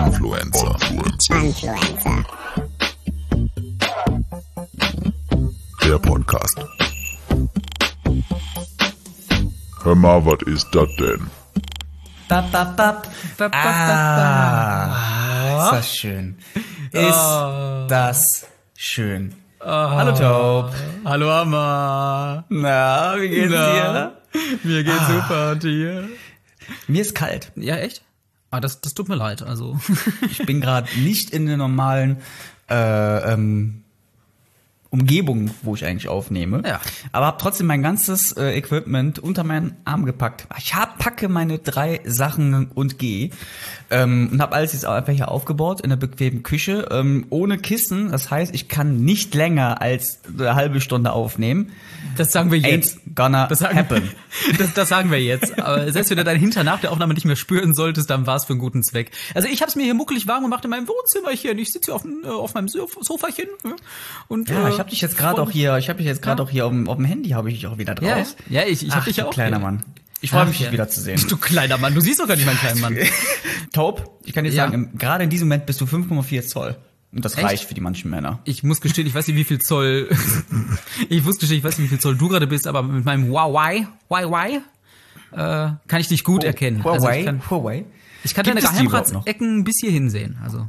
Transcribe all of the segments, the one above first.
Influencer. Influencer. Der Podcast. Hör mal, was ist das denn? Bap, bap, bap. Ah, ist das schön. Ist das schön. Hallo Taub. Hallo Amma. Na, wie geht's dir? Mir geht's super und dir? Mir ist kalt. Ja, echt? Ah, das, das tut mir leid. Also Ich bin gerade nicht in der normalen äh, ähm, Umgebung, wo ich eigentlich aufnehme. Ja. Aber habe trotzdem mein ganzes äh, Equipment unter meinen Arm gepackt. Ich hab, packe meine drei Sachen und gehe. Ähm, und habe alles jetzt auch einfach hier aufgebaut in der bequemen Küche, ähm, ohne Kissen. Das heißt, ich kann nicht länger als eine halbe Stunde aufnehmen. das sagen wir jetzt. Ain't gonna Das sagen, happen. das, das sagen wir jetzt. Aber selbst wenn du dein Hintern nach der Aufnahme nicht mehr spüren solltest, dann war es für einen guten Zweck. Also ich habe es mir hier muckelig warm gemacht in meinem Wohnzimmerchen. Ich sitze hier auf, dem- äh, auf meinem Sof- Sofachen. ja, Und, Ja, äh, ich habe dich jetzt gerade auch hier, ich habe dich jetzt gerade Ja. auch hier auf dem, auf dem Handy, habe ich dich auch wieder drauf. Ja, ja, ich, ich habe dich auch. kleiner hier. Mann. Ich freue mich, dich ja. wieder zu sehen. Du kleiner Mann, du siehst doch gar nicht meinen kleinen Mann. Taub, ich kann dir Ja. sagen, gerade in diesem Moment bist du 5,4 Zoll. Und das Echt? reicht für die manchen Männer. Ich muss gestehen, ich weiß nicht, wie viel Zoll. ich muss gestehen, ich weiß nicht, wie viel Zoll du gerade bist, aber mit meinem Huawei, Huawei, äh, kann ich dich gut erkennen. Also Huawei, ich kann, Huawei. ich kann Gibt deine? Geheimratsecken bis hierhin sehen. Also.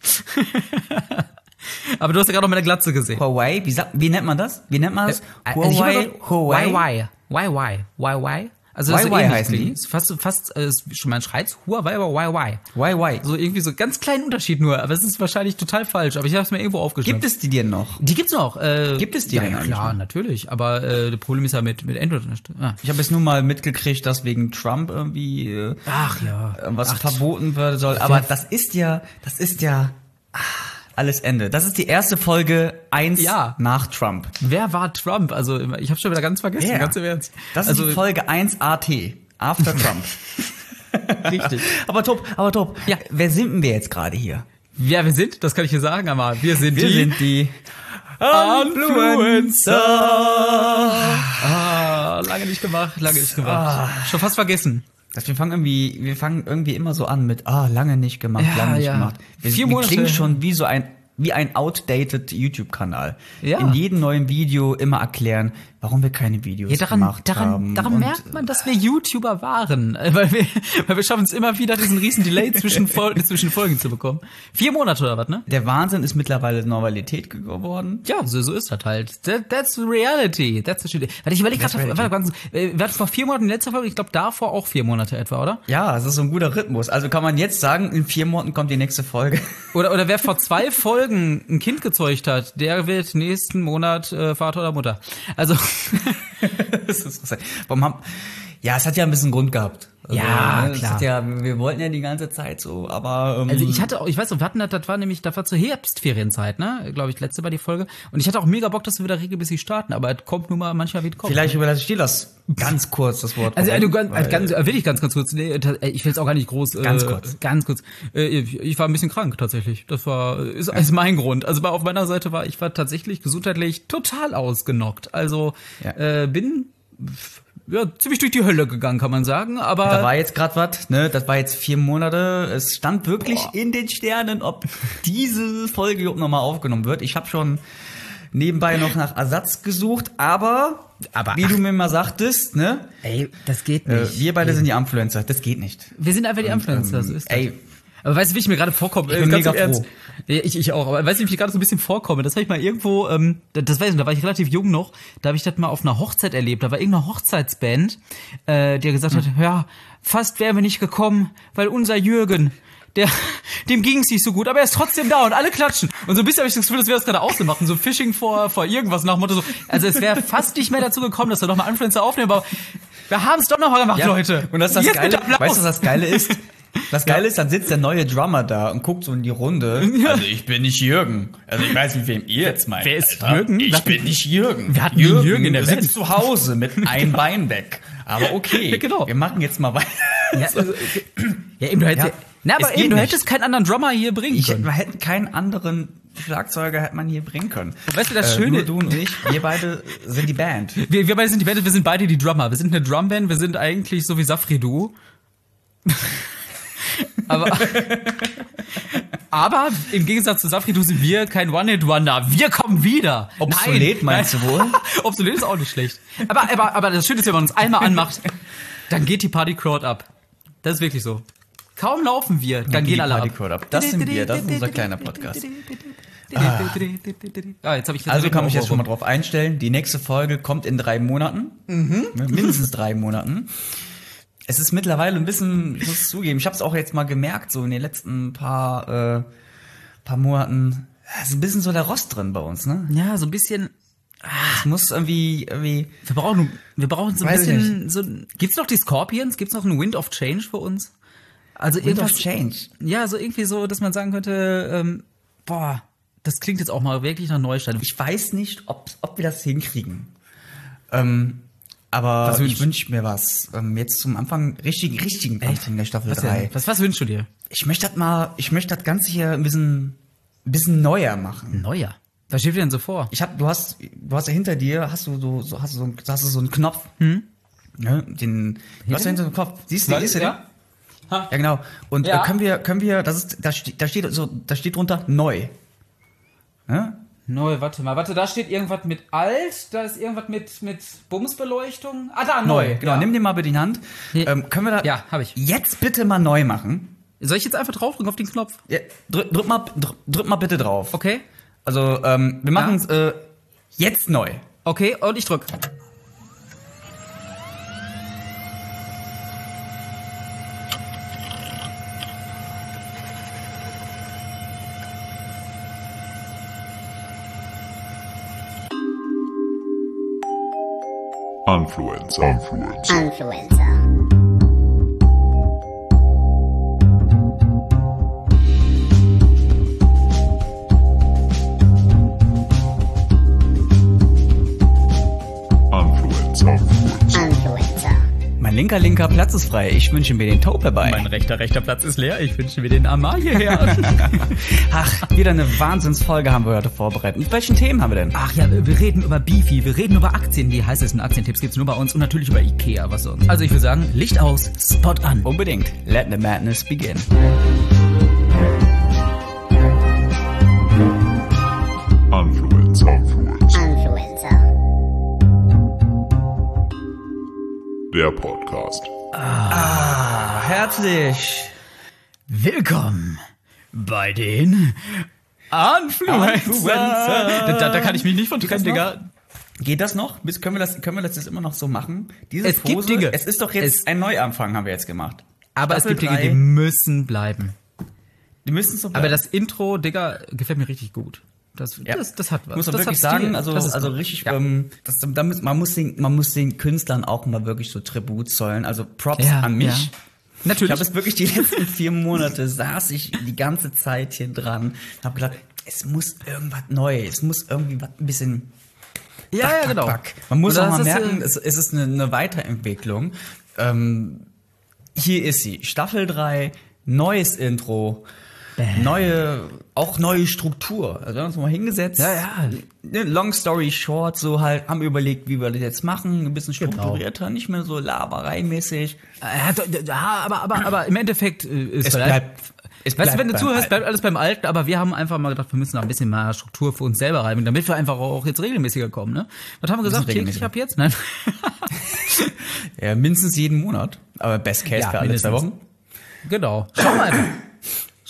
aber du hast ja gerade noch meine Glatze gesehen. Huawei, wie, wie nennt man das? Wie nennt man das? Also ich Huawei, Huawei. Huawei, Huawei, Huawei. Also das ist Huawei ähnlich heißen die? Fast, fast, äh, ist schon mein Schreiz. Huawei, aber Huawei. Huawei. So irgendwie so ganz kleinen Unterschied nur, aber es ist wahrscheinlich total falsch. Aber ich habe es mir irgendwo aufgeschrieben. Gibt es die denn noch? Die gibt's noch. Äh, Gibt es die ja, denn ja, klar, noch? natürlich. Aber äh, das Problem ist ja mit mit Android. Ah. Ich habe jetzt nur mal mitgekriegt, dass wegen Trump irgendwie äh, Ach ja. was Ach, verboten werden soll. Aber das ist ja, das ist ja ah, alles Ende. Das ist die erste Folge 1 Ja. nach Trump. Wer war Trump? Also ich habe schon wieder ganz vergessen. Ja. Ganz im Ernst. Das ist also die Folge 1 AT. After Trump. richtig. aber top, aber top. Ja. Wer sind denn wir jetzt gerade hier? Wer wir sind, das kann ich dir sagen, aber wir sind Wir die sind die Influencer. Ah, lange nicht gemacht, lange nicht gemacht. Schon fast vergessen. Das, wir fangen irgendwie, wir fangen irgendwie immer so an mit, ah, lange nicht gemacht, Ja, lange nicht ja. gemacht. Wir, Vier wir Monate. klingen schon wie so ein, wie ein outdated YouTube-Kanal. Ja. In jedem neuen Video immer erklären, warum wir keine Videos Ja, daran, gemacht daran, haben. daran Und, merkt man, dass wir YouTuber waren. Weil wir, weil wir schaffen es immer wieder, diesen riesen Delay zwischen, Fol zwischen Folgen zu bekommen. Vier Monate oder was, ne? Der Wahnsinn ist mittlerweile Normalität geworden. Ja, so, so ist das halt. That, that's reality. That's the shit. Warte, ich überlege gerade, äh, wir hatten vor vier Monaten die letzte Folge, ich glaube davor auch vier Monate etwa, oder? Ja, es ist so ein guter Rhythmus. Also kann man jetzt sagen, in vier Monaten kommt die nächste Folge. Oder, oder wer vor zwei Folgen ein Kind gezeugt hat, der wird nächsten Monat äh, Vater oder Mutter. Also, das ist interessant. Warum haben, ja, es hat ja ein bisschen Grund gehabt. Also, Ja, ne, es klar. Ja, wir wollten ja die ganze Zeit so, aber ähm, also ich hatte auch, ich weiß noch, wir hatten das, das war nämlich, das war zur Herbstferienzeit, ne? Glaube ich, letzte war die Folge. Und ich hatte auch mega Bock, dass wir wieder regelmäßig starten, aber es kommt nun mal manchmal wie es kommt. vielleicht überlasse ich dir das ganz kurz das Wort. Also, also ganz, weil- ganz, äh, will ich ganz, ganz kurz. Nee, äh, ich will jetzt auch gar nicht groß. Äh, Ganz kurz. Ganz kurz. Äh, ich, war ein bisschen krank tatsächlich. Das war ist, ist mein Grund. Also bei- auf meiner Seite war ich war tatsächlich gesundheitlich total ausgenockt. Also Ja. äh, bin ja, ziemlich durch die Hölle gegangen, kann man sagen. Aber Da war jetzt gerade was, ne? Das war jetzt vier Monate. Es stand wirklich Boah. in den Sternen, ob diese Folge überhaupt nochmal aufgenommen wird. Ich habe schon nebenbei noch nach Ersatz gesucht, aber, Aber wie ach. du mir mal sagtest, ne? ey, das geht Äh, nicht. wir beide sind die Influencer. Das geht nicht. wir sind einfach die Influencer. so ist das. Ey, Aber weißt du, wie ich mir gerade vorkomme? Ich bin ganz mega Ernst. ich, ich auch. Aber weißt du, wie ich mir gerade so ein bisschen vorkomme? Das habe ich mal irgendwo, ähm, das weiß ich, nicht, da war ich relativ jung noch, da habe ich das mal auf einer Hochzeit erlebt. Da war irgendeine Hochzeitsband, äh, der gesagt hat, ja, fast wären wir nicht gekommen, weil unser Jürgen, der, dem ging's nicht so gut, aber er ist trotzdem da und alle klatschen. Und so ein bisschen habe ich das Gefühl, dass wir das gerade auch so machen, so Fishing vor, vor irgendwas nach dem Motto so. Also es wäre fast nicht mehr dazu gekommen, dass wir nochmal Influencer aufnehmen, aber wir haben es doch noch mal gemacht, ja. Leute. Und das ist das Jetzt Geile. Weißt du, was das Geile ist? Das Geile ist, dann sitzt der neue Drummer da und guckt so in die Runde. Also ich bin nicht Jürgen. Also ich weiß nicht, wem ihr jetzt meint. Wer ist Alter. Jürgen? Ich bin nicht Jürgen. Wir hatten einen Jürgen in der sitzt zu Hause mit einem Bein weg. Aber okay, Ja, genau. wir machen jetzt mal weiter. Ja, also, ja eben, du hättest, Ja, na, aber eben, du nicht. hättest keinen anderen Drummer hier bringen Ich, können. wir hätten keinen anderen Schlagzeuger hätte man hier bringen können. weißt du, das äh, Schöne- du und ich, wir beide sind die Band. Wir, wir beide sind die Band, wir sind beide die Drummer. Wir sind eine Drumband, wir sind eigentlich so wie Safri Du. Aber, aber im Gegensatz zu Safri sind wir kein One-Hit-Wonder. Wir kommen wieder. Obsolet, meinst du wohl? Obsolet ist auch nicht schlecht. Aber, aber, aber das Schöne ist, wenn man uns einmal anmacht, dann geht die Party-Crowd ab. Das ist wirklich so. Kaum laufen wir, dann geht gehen alle ab. Ab. Das sind wir, das ist unser kleiner Podcast. Ah, ich Also kann mich jetzt schon mal drauf einstellen. Die nächste Folge kommt in drei Monaten. Mhm. Mindestens drei Monaten. Es ist mittlerweile ein bisschen, ich muss es zugeben, ich habe es auch jetzt mal gemerkt, so in den letzten paar, äh, paar Monaten. Es ist ein bisschen so der Rost drin bei uns, ne? Ja, so ein bisschen. Es muss irgendwie, irgendwie. Wir brauchen, wir brauchen so ein bisschen. So, gibt's noch die Scorpions? Gibt's noch einen Wind of Change für uns? Also Wind of. Change. Ja, so irgendwie so, dass man sagen könnte, ähm, boah, das klingt jetzt auch mal wirklich nach Neustart. Ich weiß nicht, ob, ob wir das hinkriegen. Ähm, aber Was ich wünsche mir was. Ähm, jetzt zum Anfang, richtigen, richtigen Anfang der Staffel Was, 3. denn? was, was wünschst du dir? Ich möchte das mal, ich möchte das Ganze hier ein bisschen, ein bisschen neuer machen. Neuer. Was steht dir denn so vor? Ich hab, du hast, du hast ja hinter dir, hast du so, so hast du so, einen- hast du so einen Knopf. Hm? Ne, den, du hast ja hinter dem Kopf. Siehst du, siehst du Ja. den? Ja, genau. Und Ja. äh, können wir, können wir, das ist, da steht, da steht so, da steht drunter neu. Ne? Neu, warte mal, warte, da steht irgendwas mit alt, da ist irgendwas mit, mit Bumsbeleuchtung. Ah, da, Neu, neu. genau. Ja. Nimm den mal bitte in die Hand. Ja. Ähm, können wir da Ja, hab ich. jetzt bitte mal neu machen? Soll ich jetzt einfach draufdrücken auf den Knopf? Ja, drück, drück, mal, drück, drück mal bitte drauf. Okay. Also, ähm, wir machen es äh, jetzt neu. Okay, und ich drück. Influencer. Influencer. Influencer. Linker, linker Platz ist frei. Ich wünsche mir den Taupe bei. Mein rechter, rechter Platz ist leer. Ich wünsche mir den Amalie her. Ach, wieder eine Wahnsinnsfolge haben wir heute vorbereitet. Mit welchen Themen haben wir denn? Ach ja, wir reden über Beefy, wir reden über Aktien. Die heißesten Aktientipps gibt's nur bei uns und natürlich über Ikea, was sonst. Also ich würde sagen, Licht aus, Spot an. Unbedingt. Let the madness begin. Der Podcast. Ah, herzlich. Willkommen bei den Influencer. Influencer. Da, da kann ich mich nicht von trennen, Digga. Geht das noch? Bis, können, wir das, können wir das jetzt immer noch so machen? Diese Es gibt Dinge. Es ist doch jetzt Es- ein Neuanfang, haben wir jetzt gemacht. Aber es Staffel gibt Dinge, die müssen bleiben. die müssen so bleiben. Aber das Intro, Digga, gefällt mir richtig gut. Das, Ja. das, das hat was. muss man das wirklich hat Stil. sagen, also, also gut. richtig, Ja. ähm, das, da muss, man, muss den, man muss den Künstlern auch mal wirklich so Tribut zollen. Also Props Ja, an mich. ja. Ich Natürlich. habe es wirklich die letzten vier Monate saß ich die ganze Zeit hier dran, habe gedacht, es muss irgendwas Neues, es muss irgendwie was ein bisschen ja, Back, ja, genau. back. Man muss Und auch mal merken, äh, es, es ist eine, eine Weiterentwicklung. Ähm, hier ist sie, Staffel 3, neues Intro, neue, auch neue Struktur. Also wir haben uns mal hingesetzt. Ja, ja. Ne, Long story short, so halt, haben überlegt, wie wir das jetzt machen, ein bisschen Genau. strukturierter, nicht mehr so labereimäßig. Ja, d- ja, aber, aber, aber im Endeffekt äh, ist Es bleibt, es Weißt du, wenn du zuhörst, Alten. bleibt alles beim Alten, aber wir haben einfach mal gedacht, wir müssen da ein bisschen mehr Struktur für uns selber reinbringen, damit wir einfach auch jetzt regelmäßiger kommen, ne? Was haben wir gesagt? Täglich regelmäßiger. ab jetzt? Nein. Ja, mindestens jeden Monat, aber Best Case Ja, für alle zwei. Wochen. genau. Schauen wir einfach.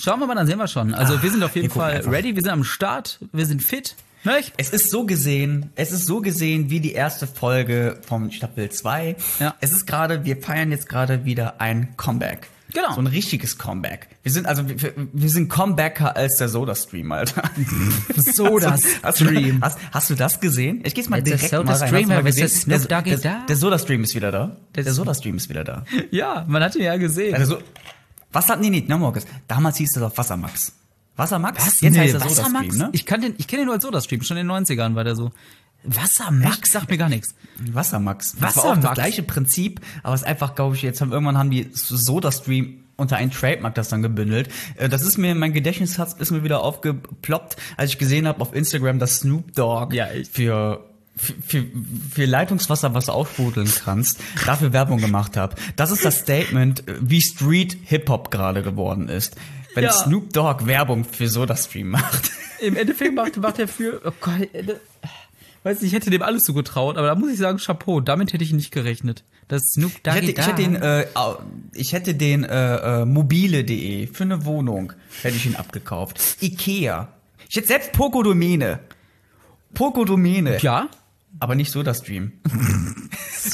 Schauen wir mal, dann sehen wir schon. Also wir sind auf jeden gucken Fall einfach. ready, wir sind am Start, wir sind fit. Ne? Es ist so gesehen, es ist so gesehen wie die erste Folge vom Staffel 2. Ja. Es ist gerade, wir feiern jetzt gerade wieder ein Comeback. Genau. So ein richtiges Comeback. Wir sind also wir, wir sind Comebacker als der Soda Stream, Alter. Soda Hast du, Stream. hast, hast du das gesehen? Ich geh's mal Der direkt Soda mal rein. Stream, Hast du mal Der, der, da? der Soda Stream ist wieder da. Der Soda Stream ist wieder da. Ja, man hat ihn ja gesehen. Also, was hat, nee, nee, no, Marcus. Damals hieß das auf Wassermax. Wassermax? Was? Jetzt Nee, heißt er Soda Wassermax? Stream, ne? Ich kann den, ich kenne den nur als Soda-Stream, schon in den 90ern war der so. Wassermax sagt mir gar nichts. Wassermax. Das war auch Wassermax. das gleiche Prinzip, aber es ist einfach, glaube ich, jetzt haben irgendwann haben die SodaStream unter einen Trademark das dann gebündelt. Äh, Das ist mir, mein Gedächtnis hat, ist mir wieder aufgeploppt, als ich gesehen habe auf Instagram, dass Snoop Dogg Ja, für für, für, Leitungswasser, was du aufsprudeln kannst, dafür Werbung gemacht habe. Das ist das Statement, wie Street Hip-Hop gerade geworden ist. Wenn Ja. Snoop Dogg Werbung für SodaStream macht. Im Endeffekt macht, macht er für. Oh Gott, äh, weiß nicht, ich hätte dem alles so getraut, aber da muss ich sagen, Chapeau, damit hätte ich nicht gerechnet. Das Snoop Ich Doggy hätte, ich hätte den, äh, ich hätte den äh, äh, mobile.de für eine Wohnung hätte ich ihn abgekauft. Ikea. Ich hätte selbst Poco-Domäne. Poco-Domäne. Ja? Aber nicht SodaStream.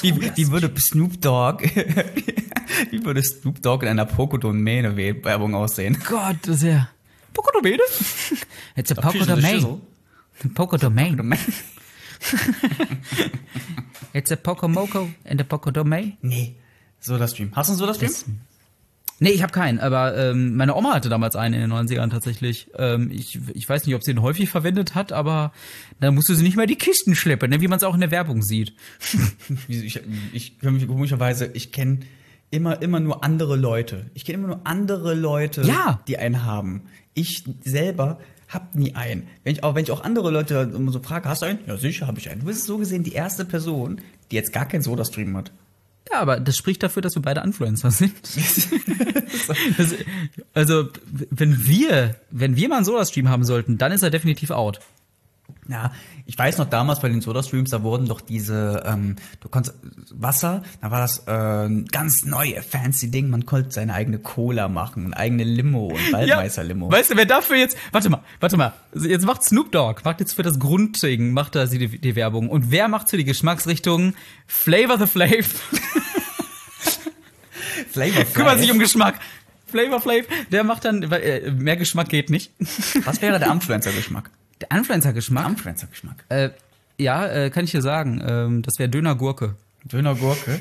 wie, wie würde Snoop Dogg, wie würde Snoop Dogg in einer Poco-Domäne Werbung aussehen? Gott, das ist ja. Poco Domain? It's a. Poco Domain. It's a Poco Moco and a Poco Domain. Nee. SodaStream. Hast du einen SodaStream? Nee, ich habe keinen, aber ähm, meine Oma hatte damals einen in den 90ern tatsächlich. Ähm, ich, ich weiß nicht, ob sie den häufig verwendet hat, aber da musste sie nicht mehr die Kisten schleppen, ne, wie man es auch in der Werbung sieht. Wieso? Ich, ich komischerweise, ich kenne immer, immer nur andere Leute. Ich kenne immer nur andere Leute, Ja. die einen haben. Ich selber hab nie einen. Wenn ich auch, wenn ich auch andere Leute immer so frage, hast du einen? Ja, sicher habe ich einen. Du bist so gesehen die erste Person, die jetzt gar keinen Soda-Stream hat. Ja, aber das spricht dafür, dass wir beide Influencer sind. das, also, wenn wir, wenn wir mal einen Soda-Stream haben sollten, dann ist er definitiv out. Ja, ich weiß noch damals bei den Soda-Streams, da wurden doch diese, ähm, du konntest Wasser, da war das äh, ein ganz neue, fancy Ding, man konnte seine eigene Cola machen, eine eigene Limo und Waldmeister-Limo. Weißt du, wer dafür jetzt, warte mal, warte mal, jetzt macht Snoop Dogg, macht jetzt für das Grundding, macht da die, die Werbung. Und wer macht für die Geschmacksrichtung Flavor the Flav? Flavor Kümmert sich um Geschmack. Flavor Flav, der macht dann, äh, mehr Geschmack geht nicht. Was wäre der Influencer-Geschmack? Der Influencer-Geschmack? Influencer-Geschmack. Äh, ja, äh, kann ich dir sagen, ähm, das wäre Döner-Gurke. Döner-Gurke.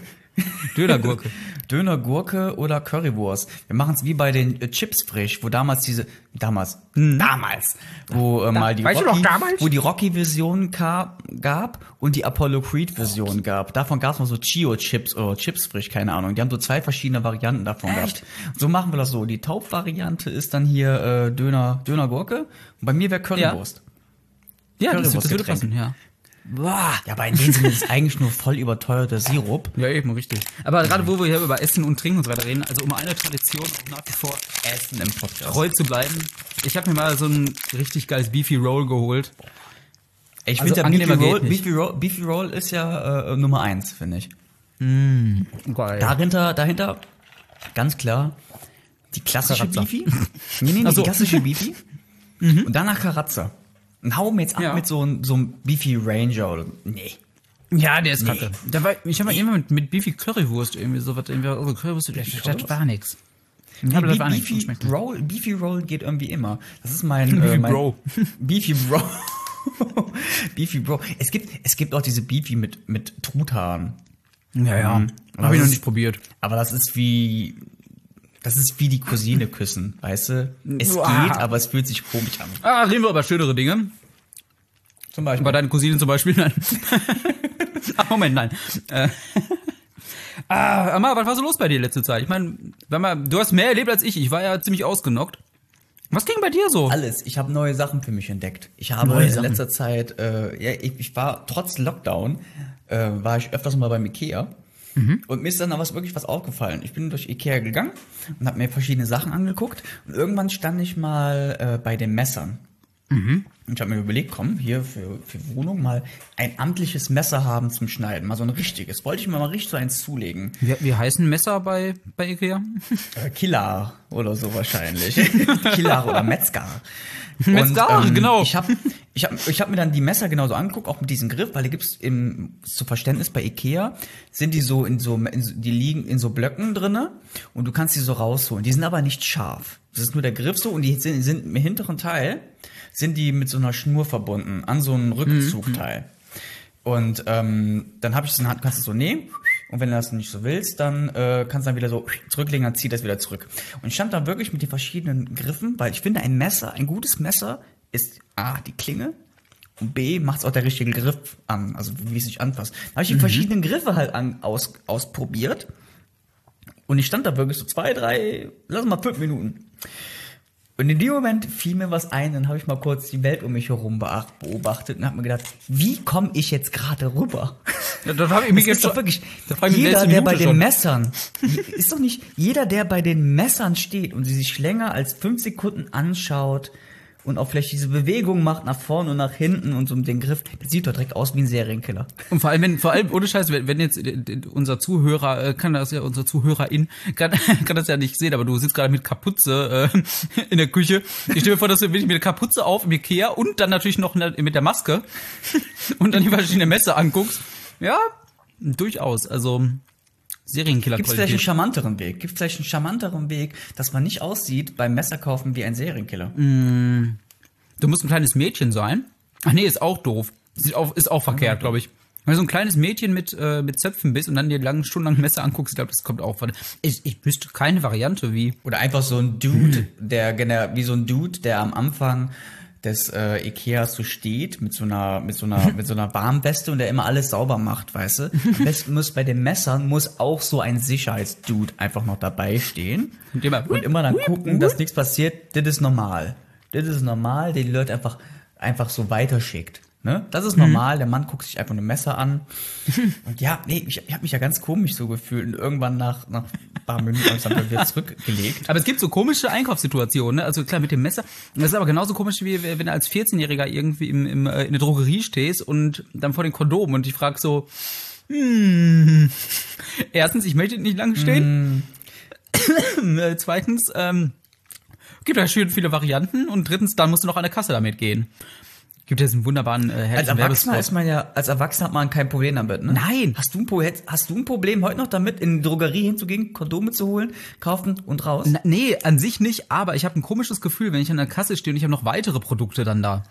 Döner-Gurke. Döner-Gurke oder Currywurst. Wir machen es wie bei den äh, Chips frisch, wo damals diese, damals, damals, wo äh, mal die weißt du Rocky, noch damals? wo die Rocky-Version ka- gab und die Apollo Creed-Version gab. Davon gab es noch so Chio-Chips oder Chips frisch, keine Ahnung. Die haben so zwei verschiedene Varianten davon gehabt. So machen wir das so. Die Taub-Variante ist dann hier äh, Döner, Döner-Gurke und bei mir wäre Currywurst. Ja, das, das würde passen, ja. Boah. Ja, aber in dem Sinne ist es eigentlich nur voll überteuerter Sirup. Ja, eben, richtig. Aber gerade wo wir hier über Essen und Trinken und so weiter reden, also um eine Tradition nach wie vor Essen im Podcast. treu zu bleiben. Ich habe mir mal so ein richtig geiles Beefy Roll geholt. Ich Also finde, Beefy Roll. Beefy, Roll, Beefy Roll ist ja äh, Nummer eins, finde ich. Geil. Dahinter, dahinter, ganz klar, die klassische Karazza. Beefy. Nee, nee, nee, Ach so. die klassische Beefy. Und danach Karazza. Und hau mir jetzt ab Ja. mit so einem so einem Beefy Ranger oder, nee. Ja, der ist Nee. kacke. Da war, ich habe mal immer mit, mit Beefy Currywurst irgendwie so was, irgendwie, also Currywurst, das, das war nix. Nee, Aber das war nichts, Beefy nicht. Roll, Beefy Roll geht irgendwie immer. Das ist mein, äh, Beefy mein Bro. Beefy Bro. Beefy Bro. Es gibt, es gibt auch diese Beefy mit, mit Truthahn. Ja, ja. Mhm. Habe ich noch nicht probiert. Aber das ist wie, das ist wie die Cousine küssen, weißt du? Es Uah. geht, aber es fühlt sich komisch an. Ah, reden wir über schönere Dinge. Zum Beispiel. Bei deinen Cousinen zum Beispiel, nein. Ach, Moment, nein. Äh, ah, Amar, was war so los bei dir letzte Zeit? Ich meine, du hast mehr erlebt als ich. Ich war ja ziemlich ausgenockt. Was ging bei dir so? Alles. Ich habe neue Sachen für mich entdeckt. Ich habe Neue in Sachen. letzter Zeit, äh, ja, ich, ich war trotz Lockdown, äh, war ich öfters mal beim Ikea. Mhm. Und mir ist dann da was wirklich was aufgefallen. Ich bin durch Ikea gegangen und habe mir verschiedene Sachen angeguckt. Und irgendwann stand ich mal äh, bei den Messern. Mhm. Und ich habe mir überlegt, komm, hier für, für Wohnung mal ein amtliches Messer haben zum Schneiden. Mal so ein richtiges. Wollte ich mir mal richtig so eins zulegen. Wie, wie heißen Messer bei, bei Ikea? Äh, Killer oder so wahrscheinlich. Killer oder Metzger. Metzger, genau. Ich habe ich hab, ich hab mir dann die Messer genauso angeguckt, auch mit diesem Griff, weil die gibt's im zu Verständnis bei Ikea sind die so in so in so- die liegen in so Blöcken drinne und du kannst die so rausholen. Die sind aber nicht scharf. Das ist nur der Griff so und die sind, sind im hinteren Teil sind die mit so einer Schnur verbunden an so einem Rückzugteil. Und ähm, dann habe ich in der Hand, kannst du so nehmen. Und wenn du das nicht so willst, dann äh, kannst du dann wieder so zurücklegen, dann zieht das wieder zurück. Und ich stand da wirklich mit den verschiedenen Griffen, weil ich finde, ein Messer, ein gutes Messer ist A, die Klinge und B, macht es auch der richtige Griff an, also wie es sich anfasst. Da habe ich die verschiedenen Griffe halt an, aus, ausprobiert. Und ich stand da wirklich so zwei, drei, lass mal fünf Minuten. Und in dem Moment fiel mir was ein, dann habe ich mal kurz die Welt um mich herum beobachtet und habe mir gedacht, wie komme ich jetzt gerade rüber? Ja, das habe ich mich Das jetzt ist doch wirklich, jeder, der bei den schon. Messern, ist doch nicht, jeder, der bei den Messern steht und sie sich länger als fünf Sekunden anschaut und auch vielleicht diese Bewegung macht nach vorne und nach hinten und so um den Griff, der sieht doch direkt aus wie ein Serienkiller. Und vor allem, wenn, vor allem, ohne Scheiß, wenn, wenn jetzt äh, unser Zuhörer, äh, kann das ja, unser Zuhörerin, kann, kann das ja nicht sehen, aber du sitzt gerade mit Kapuze äh, in der Küche. Ich stelle mir vor, dass du wirklich mit der Kapuze auf im Ikea und dann natürlich noch mit der Maske und dann die verschiedenen Messer anguckst. Ja, durchaus. Also serienkiller Gibt es vielleicht einen charmanteren Weg? Gibt es vielleicht einen charmanteren Weg, dass man nicht aussieht beim Messerkaufen wie ein Serienkiller? Du musst ein kleines Mädchen sein. Ach nee, ist auch doof. Ist auch, ist auch verkehrt, glaube ich. Wenn du so ein kleines Mädchen mit, äh, mit Zöpfen bist und dann dir lang, stundenlang Messer anguckst, ich glaube, das kommt auch von. Ich, ich wüsste keine Variante, wie. Oder einfach so ein Dude, der gener- wie so ein Dude, der am Anfang des äh, Ikeas so steht mit so einer mit so einer mit so einer Warmweste und der immer alles sauber macht, weißt du? Am besten muss bei den Messern muss auch so ein Sicherheitsdude einfach noch dabei stehen Und immer- und immer dann gucken, dass nichts passiert. Das ist normal. Das ist normal, den Leute einfach einfach so weiterschickt. Ne? Das ist normal, der Mann guckt sich einfach ein Messer an. Und ja, nee, ich, ich habe mich ja ganz komisch so gefühlt und irgendwann nach, nach ein paar Minuten habe ich dann wieder zurückgelegt. Aber es gibt so komische Einkaufssituationen, ne? Also klar, mit dem Messer. Das ist aber genauso komisch, wie wenn du als 14-Jähriger irgendwie im, im, äh, in der Drogerie stehst und dann vor den Kondomen und ich frag so, hm, erstens, ich möchte nicht lange stehen. Äh, Zweitens, ähm, gibt ja schön viele Varianten und drittens, dann musst du noch an der Kasse damit gehen. Gibt jetzt einen wunderbaren äh, Als Erwachsener ist man ja, als Erwachsener hat man kein Problem damit, ne? Nein. Hast du ein, Pro- hast du ein Problem heute noch damit, in die Drogerie hinzugehen, Kondome zu holen, kaufen und raus? Na, nee, an sich nicht, aber ich habe ein komisches Gefühl, wenn ich an der Kasse stehe und ich habe noch weitere Produkte dann da.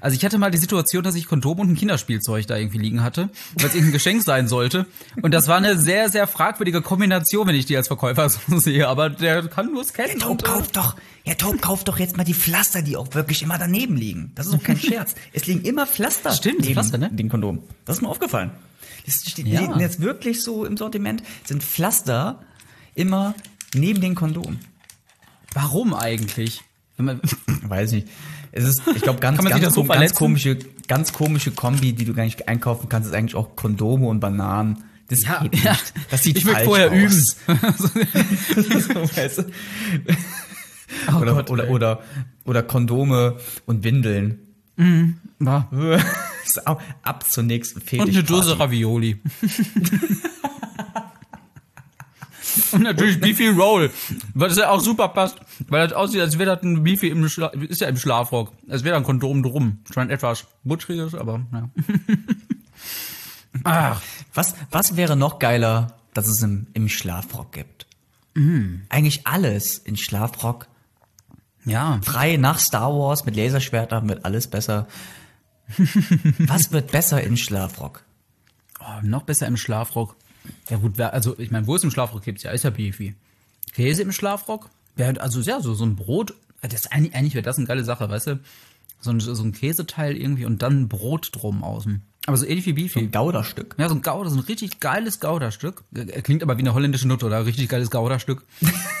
Also ich hatte mal die Situation, dass ich Kondom und ein Kinderspielzeug da irgendwie liegen hatte, weil es irgendein Geschenk sein sollte. Und das war eine sehr, sehr fragwürdige Kombination, wenn ich die als Verkäufer so sehe. Aber der kann nur scannen. Und, Taub, äh, kauf doch, Herr Taub, kauf doch jetzt mal die Pflaster, die auch wirklich immer daneben liegen. Das ist doch kein Scherz. Es liegen immer Pflaster Stimmt, neben Pflaster, ne? den Kondom. Das ist mir aufgefallen. Das steht Ja. liegen jetzt wirklich so im Sortiment, sind Pflaster immer neben den Kondom. Warum eigentlich? Weiß nicht. Es ist, ich glaube, ganz, ganz, so ganz komische, ganz komische Kombi, die du gar nicht einkaufen kannst, ist eigentlich auch Kondome und Bananen. Das Ja, ja. Das sieht Ich will vorher aus. so, weißt du? Oder, Oh Gott, oder, oder, oder Kondome und Windeln. Ist auch ab zur nächsten Fetisch. Und eine Dose Ravioli. Und natürlich Beefy Roll, das ja auch super passt, weil das aussieht, als wäre das ein Beefy im Schla ist ja im Schlafrock, als wäre da ein Kondom drum. Scheint etwas butschriges, aber ja. Ach, Was, was wäre noch geiler, dass es im, im Schlafrock gibt? Mm. Eigentlich alles in Schlafrock. Ja. Frei nach Star Wars mit Laserschwertern wird alles besser. Was wird besser in Schlafrock? Oh, noch besser im Schlafrock. Ja gut, wer, also ich meine, wo es im Schlafrock gibt, ja, ist ja Beefy. Käse im Schlafrock? Wär, also ja, so, so ein Brot, das eigentlich, eigentlich wäre das eine geile Sache, weißt du? So ein, so ein Käseteil irgendwie und dann ein Brot drum außen. Aber so ähnlich wie Beefy. Ein Gouderstück. Ja, so ein Gouda, so ein richtig geiles Gouda-Stück. Äh, Klingt aber wie eine holländische Nutte, oder? Richtig geiles Gouda-Stück.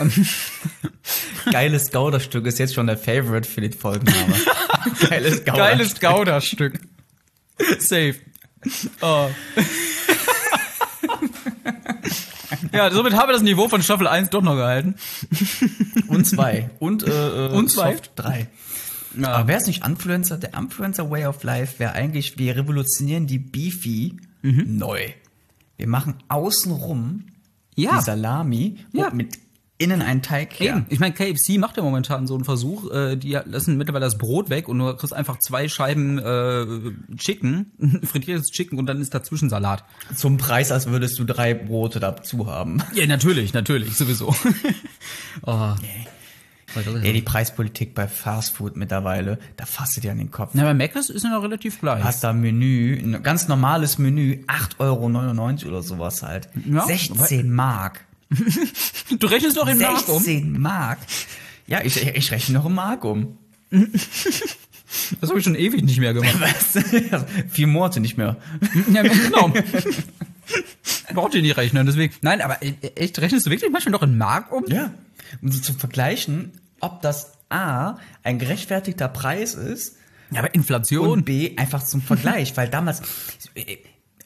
Geiles Gouderstück ist jetzt schon der Favorite für den Folgenname. Geiles Gouderstück. Geiles Gouda-Stück. Safe. Oh. ja, somit haben wir das Niveau von Staffel 1 doch noch gehalten. Und zwei. Und, äh, äh, Und zwei? Soft drei. Ja. Aber wäre es nicht Influencer? Der Influencer Way of Life wäre eigentlich, wir revolutionieren die Beefy neu. Wir machen außenrum Ja. die Salami Ja. mit innen einen Teig her. Eben. Ich meine, KFC macht ja momentan so einen Versuch. Äh, die lassen mittlerweile das Brot weg und du kriegst einfach zwei Scheiben äh, Chicken, frittiertes Chicken und dann ist dazwischen Salat. Zum Preis, als würdest du drei Brote dazu haben. Ja, natürlich, natürlich, sowieso. oh. Ey, die Preispolitik bei Fast Food mittlerweile, da fasst du dir an den Kopf. Na, bei Mc's ist ja noch relativ gleich. Du hast da ein Menü, ein ganz normales Menü, 8,99 Euro oder sowas halt. Ja, 16 Mark. Du rechnest doch in Mark um. 16 Mark. Ja, ich, ich rechne noch im Mark um. Das habe ich schon ewig nicht mehr gemacht. Was? Vier Monate nicht mehr. ja, genau. Braucht ihr nicht rechnen, deswegen. Nein, aber e- echt, rechnest du wirklich manchmal noch in Mark um? Ja. Um so zu vergleichen, ob das A, ein gerechtfertigter Preis ist Ja, aber Inflation. und B, einfach zum Vergleich, weil damals äh,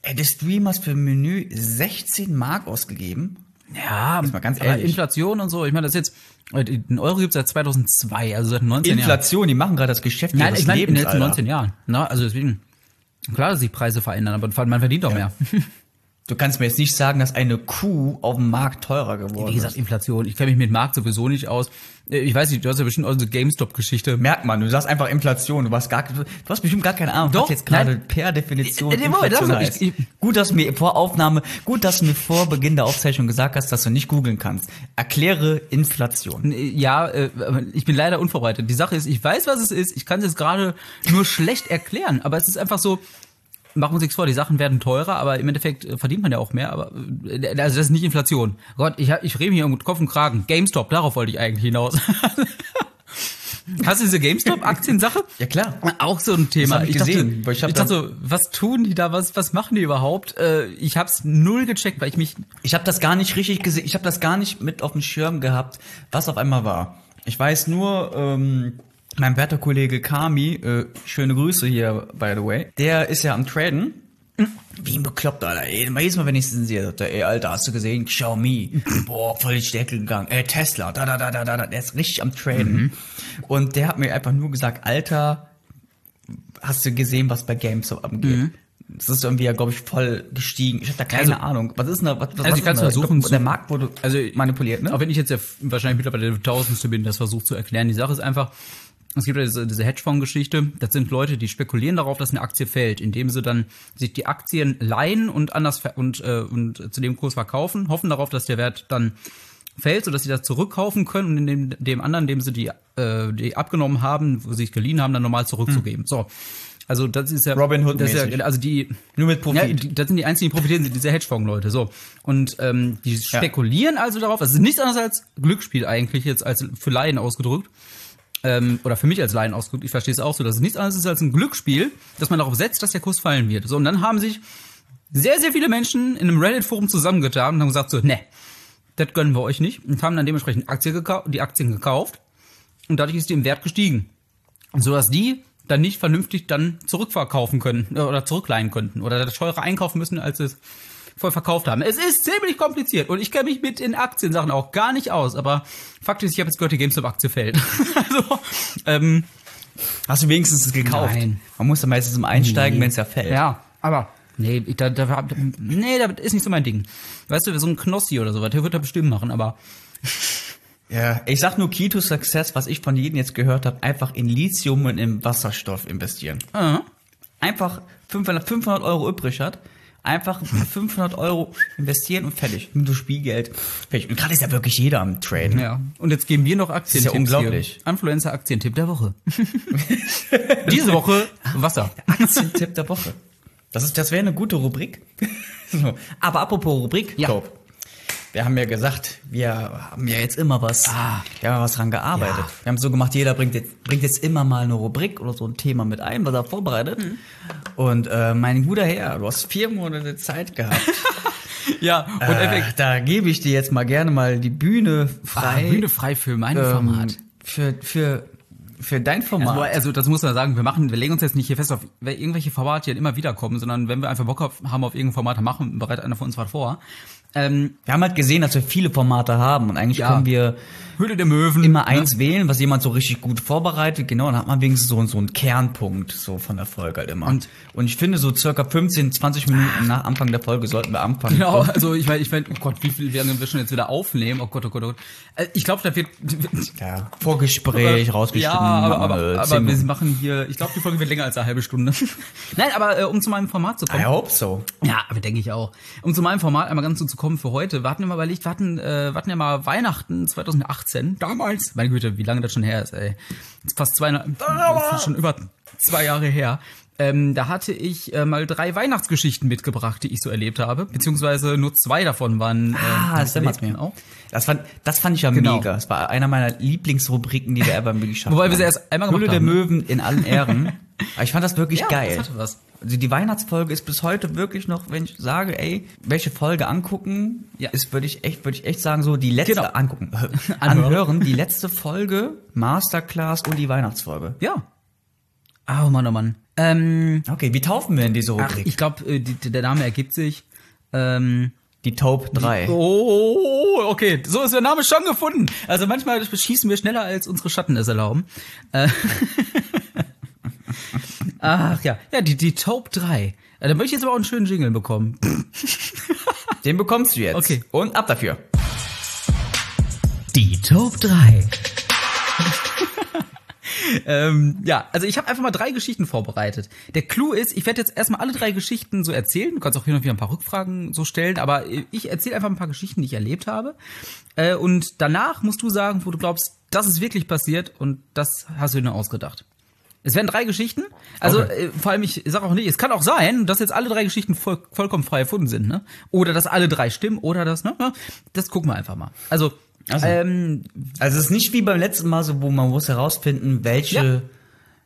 äh, der Streamer hast für ein Menü 16 Mark ausgegeben. Ja, Jetzt mal ganz aber ehrlich. Inflation und so. Ich meine, das ist jetzt, äh, den Euro gibt es seit 2002, also seit 19 Jahren. Inflation, die machen gerade das Geschäft Nein, ich meine in den letzten Alter. 19 Jahren. Na, also deswegen, klar, dass sich Preise verändern, aber man verdient doch mehr. Du kannst mir jetzt nicht sagen, dass eine Kuh auf dem Markt teurer geworden Wie gesagt, ist. Inflation. Ich kenne mich mit Markt sowieso nicht aus. Äh, Ich weiß nicht, du hast ja bestimmt auch so GameStop-Geschichte. Merkt man, du sagst einfach Inflation, du hast gar, du hast bestimmt gar keine Ahnung, Doch, jetzt gerade per Definition Äh, äh, Moment, Inflation heißt. ich- ich- gut, dass du mir vor Aufnahme, gut, dass du mir vor Beginn der Aufzeichnung gesagt hast, dass du nicht googeln kannst. Erkläre Inflation. Ja, ich bin leider unvorbereitet. Die Sache ist, ich weiß, was es ist. Ich kann es jetzt gerade nur schlecht erklären. Aber es ist einfach so, machen wir uns nichts vor, die Sachen werden teurer, aber im Endeffekt äh, verdient man ja auch mehr. Aber äh, also das ist nicht Inflation. Gott, ich, hab- ich rede hier um Kopf und Kragen. GameStop, darauf wollte ich eigentlich hinaus. Hast du diese GameStop-Aktiensache? Ja, klar. Auch so ein Thema. hab ich ich dachte, gesehen, weil ich ich, hab dachte so, was tun die da? Was, was machen die überhaupt? Äh, ich hab's null gecheckt, weil ich mich Ich habe das gar nicht richtig gesehen, ich habe das gar nicht mit auf dem Schirm gehabt, was auf einmal war. Ich weiß nur, ähm, mein werter Kollege Kami, äh, schöne Grüße hier, by the way, der ist ja am Traden. Wie ein Bekloppter, Alter. Ey, Jedes Mal, wenn ich ihn sehe, sagt er, ey, Alter, hast du gesehen? Xiaomi. Boah, voll die Stärke gegangen. Äh, Tesla, da, da, da, da, da, da. Der ist richtig am Traden. Und der hat mir einfach nur gesagt, Alter, hast du gesehen, was bei GameStop abgeht? Das ist irgendwie ja, glaube ich, voll gestiegen. Ich habe da keine Also- Ahnung. Was ist denn da? Was, was Also ich ist kann's denn da? versuchen glaub, Der Markt wurde Also manipuliert, ne? Auch wenn ich jetzt ja wahrscheinlich mittlerweile der Tausendste bin, das versucht zu erklären. Die Sache ist einfach, es gibt ja diese, diese Hedgefonds-Geschichte. Das sind Leute, die spekulieren darauf, dass eine Aktie fällt, indem sie dann sich die Aktien leihen und anders und, äh, und zu dem Kurs verkaufen, hoffen darauf, dass der Wert dann fällt, sodass sie das zurückkaufen können und in dem, dem anderen, dem sie die, äh, die abgenommen haben, wo sie sich geliehen haben, dann normal zurückzugeben. So. Also das ist ja Robin das ist ja, also die Nur mit Profit. Ja, das sind die einzigen, die profitieren, sind diese Hedgefonds-Leute. So. Und ähm, die spekulieren also darauf, es ist nichts anderes als Glücksspiel eigentlich, jetzt als für Laien ausgedrückt. Ähm, oder für mich als Laien ausgedrückt, ich verstehe es auch so, dass es nichts anderes ist als ein Glücksspiel, dass man darauf setzt, dass der Kurs fallen wird. So, und dann haben sich sehr, sehr viele Menschen in einem Reddit-Forum zusammengetan und haben gesagt so, ne, das gönnen wir euch nicht. Und haben dann dementsprechend Aktien die Aktien gekauft. Und dadurch ist die im Wert gestiegen. So dass die dann nicht vernünftig dann zurückverkaufen können äh, oder zurückleihen könnten oder das teurer einkaufen müssen, als es voll verkauft haben. Es ist ziemlich kompliziert und ich kenne mich mit in Aktiensachen auch gar nicht aus, aber Fakt ist, ich habe jetzt gehört, die GameStop-Aktie fällt. also, ähm, Hast du wenigstens es gekauft? Nein. Man muss ja meistens im Einsteigen, wenn es ja fällt. ja, aber nee, da, da, nee, das ist nicht so mein Ding. Weißt du, so ein Knossi oder sowas, der wird da bestimmt machen, aber Ja, ich sag nur Key to Success, was ich von jedem jetzt gehört habe, einfach in Lithium und in Wasserstoff investieren. äh, Einfach 500, 500 Euro übrig hat, einfach 500 Euro investieren und fertig. Mit so Spielgeld. Fertig. Und gerade ist ja wirklich jeder am Traden. Ja, und jetzt geben wir noch Aktientipps. Das ist ja unglaublich. Hier. Influencer-Aktientipp der Woche. Diese Woche Wasser. Aktientipp der Woche. Das ist, das wäre eine gute Rubrik. so. Aber apropos Rubrik, Ja. Cope. Wir haben ja gesagt, wir haben ja jetzt immer was, Ah. wir haben was dran gearbeitet. Ja. Wir haben so gemacht, jeder bringt jetzt, bringt jetzt immer mal eine Rubrik oder so ein Thema mit ein, was er vorbereitet. Mhm. Und äh, mein guter Herr, du hast vier Monate Zeit gehabt. Ja, und äh, da gebe ich dir jetzt mal gerne mal die Bühne frei. ah, Bühne frei für mein ähm, Format. Für, für, für dein Format. Also, also das muss man sagen, wir machen, wir legen uns jetzt nicht hier fest auf irgendwelche Formate, die dann immer wieder kommen, sondern wenn wir einfach Bock auf, haben auf irgendein Format, dann machen bereitet einer von uns was vor. Ähm, wir haben halt gesehen, dass wir viele Formate haben und eigentlich Ja. können wir Höhle der Möwen. immer eins wählen, was jemand so richtig gut vorbereitet. Genau, dann hat man wenigstens so, so einen Kernpunkt so von der Folge halt immer. Und- und ich finde, so circa 15, 20 Minuten nach Anfang der Folge sollten wir anfangen. Genau, also ich meine, ich mein, oh Gott, wie viel werden wir schon jetzt wieder aufnehmen? Oh Gott, oh Gott, oh Gott. Äh, Ich glaube, da wird Ja, Vorgespräch rausgeschnitten. Ja, aber, aber, aber zehn wir machen hier, ich glaube, die Folge wird länger als eine halbe Stunde. Nein, aber äh, um zu meinem Format zu kommen. I hope so. Ja, aber denke ich auch. Um zu meinem Format einmal ganz so zu kommen für heute. Wir hatten ja mal überlegt, wir hatten, äh, wir hatten ja mal Weihnachten 2018. Damals. Meine Güte, wie lange das schon her ist, ey. Ist fast zwei, ist schon über zwei Jahre her. Ähm, da hatte ich äh, mal drei Weihnachtsgeschichten mitgebracht, die ich so erlebt habe. Beziehungsweise nur zwei davon waren. Äh, Ah, das dämmert mir. Auch. Das fand, das fand ich ja Genau. mega. Das war einer meiner Lieblingsrubriken, die wir ever geschafft haben. Wobei wir sie erst einmal Höhle gemacht der haben, ne? Möwen in allen Ehren. Aber ich fand das wirklich Ja, geil. das hatte was. Also die Weihnachtsfolge ist bis heute wirklich noch, wenn ich sage, ey, welche Folge angucken, Ja. ist würde ich echt, würde ich echt sagen, so die letzte Genau. angucken, Anhören. die letzte Folge, Masterclass und die Weihnachtsfolge. Ja. Oh Mann, oh Mann. Ähm, Okay, wie taufen wir in diese ach, Rubrik? ich glaube, der Name ergibt sich. Ähm, die Taupe 3. Oh, okay. So ist der Name schon gefunden. Also manchmal schießen wir schneller, als unsere Schatten es erlauben. Äh, Ach ja, ja, die, die Taupe 3. Äh, Da möchte ich jetzt aber auch einen schönen Jingle bekommen. Den bekommst du jetzt. Okay. Und ab dafür. Die Taupe 3. ähm, ja, also ich habe einfach mal drei Geschichten vorbereitet. Der Clou ist, ich werde jetzt erstmal alle drei Geschichten so erzählen. Du kannst auch hier noch wieder ein paar Rückfragen so stellen, aber ich erzähle einfach ein paar Geschichten, die ich erlebt habe. Äh, und danach musst du sagen, wo du glaubst, das ist wirklich passiert und das hast du dir nur ausgedacht. Es werden drei Geschichten. Also Okay. äh, vor allem, ich sage auch nicht, es kann auch sein, dass jetzt alle drei Geschichten voll, vollkommen frei erfunden sind, ne? Oder dass alle drei stimmen, oder das, ne? Das gucken wir einfach mal. Also, Also. ähm, Also es ist nicht wie beim letzten Mal so, wo man muss herausfinden, welche, Ja.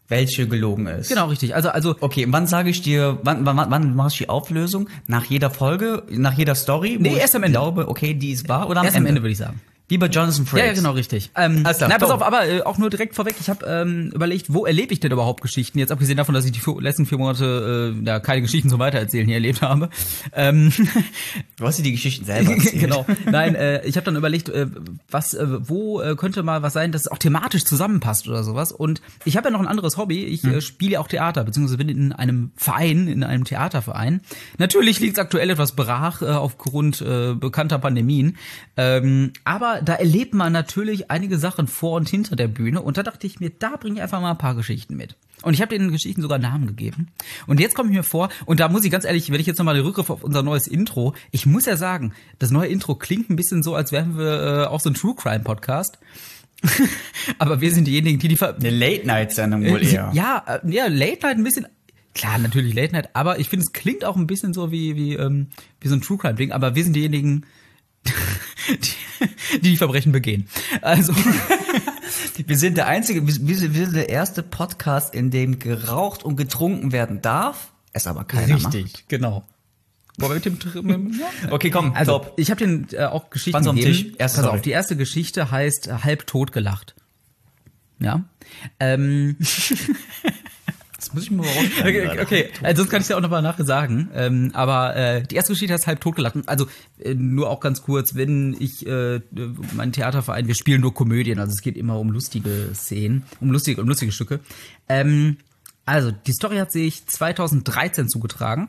welche gelogen ist. genau richtig. Also, also Okay, wann sage ich dir, wann, wann, wann, machst du die Auflösung? Nach jeder Folge, nach jeder Story? wo Nee, ich erst am Ende. glaube, okay, die ist wahr oder am erst Ende? am Ende würde ich sagen. Wie bei Jonathan Frakes. Ja, ja, genau, richtig. Ähm, klar, na, pass auf, aber äh, auch nur direkt vorweg, ich habe ähm, überlegt, wo erlebe ich denn überhaupt Geschichten? Jetzt abgesehen davon, dass ich die vier, letzten vier Monate äh, ja, keine Geschichten zum Weitererzählen hier erlebt habe. Ähm, Du hast dir die Geschichten selber erzählt. genau. Nein, äh, ich habe dann überlegt, äh, was, äh, wo äh, könnte mal was sein, das auch thematisch zusammenpasst oder sowas. Und ich habe ja noch ein anderes Hobby. Ich Hm. äh, spiele auch Theater, beziehungsweise bin in einem Verein, in einem Theaterverein. Natürlich liegt es aktuell etwas brach äh, aufgrund äh, bekannter Pandemien. Ähm, aber da erlebt man natürlich einige Sachen vor und hinter der Bühne. Und da dachte ich mir, da bringe ich einfach mal ein paar Geschichten mit. Und ich habe den Geschichten sogar Namen gegeben. Und jetzt komme ich mir vor, und da muss ich ganz ehrlich, wenn ich jetzt nochmal den Rückgriff auf unser neues Intro, ich muss ja sagen, das neue Intro klingt ein bisschen so, als wären wir äh, auch so ein True Crime Podcast. Aber wir sind diejenigen, die die ver Eine Late-Night-Sendung wohl eher. ja, äh, ja, Late Night ein bisschen. Klar, natürlich Late Night, aber ich finde, es klingt auch ein bisschen so wie, wie, ähm, wie so ein True Crime Ding, aber wir sind diejenigen, die, die Verbrechen begehen. Also, Wir sind der einzige, wir wir sind der erste Podcast, in dem geraucht und getrunken werden darf, es aber keiner macht. genau. Wir mit dem. Okay, komm, Also, top. ich habe den äh, auch Geschichten gegeben. Erste Pass auf, die erste Geschichte heißt äh, halb tot gelacht. Ja. Ähm, Das muss ich mir mal rausschreiben. okay, okay. Also sonst kann ich dir auch noch mal nachher sagen. Ähm, aber äh, die erste Geschichte heißt halb tot gelacht. Also äh, nur auch ganz kurz, wenn ich äh, mein Theaterverein, wir spielen nur Komödien, also es geht immer um lustige Szenen, um lustige, um lustige Stücke. Ähm, also die Story hat sich 2013 zugetragen.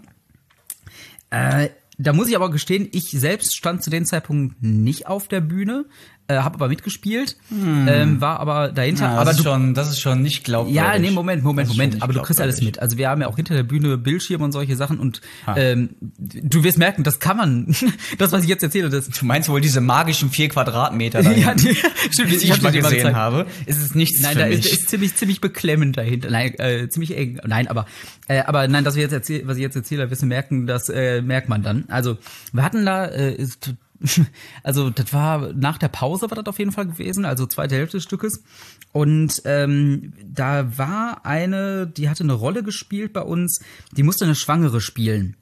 Äh, da muss ich aber gestehen, ich selbst stand zu dem Zeitpunkt nicht auf der Bühne, äh, habe aber mitgespielt, ähm, war aber dahinter. Ja, das, aber ist du, schon, das ist schon nicht glaubwürdig. ja, nee, Moment, Moment, ist Moment. Aber du kriegst alles mit. Also wir haben ja auch hinter der Bühne Bildschirme und solche Sachen und Ha. ähm, du wirst merken, das kann man. Das, was ich jetzt erzähle, das. Du meinst wohl diese magischen vier Quadratmeter da Ja, die, stimmt, die ich, ich, mal gesehen gezeigt. habe? Ist es nichts Nein, für da mich. ist, ist ziemlich, ziemlich beklemmend dahinter. Nein, äh, ziemlich eng. Nein, aber, äh, aber nein, das wir jetzt erzähl, was ich jetzt erzähle, wirst du merken, das äh, merkt man dann. Also wir hatten da, äh, ist, also das war nach der Pause war das auf jeden Fall gewesen, also zweite Hälfte des Stückes. Und ähm, da war eine, die hatte eine Rolle gespielt bei uns, die musste eine Schwangere spielen,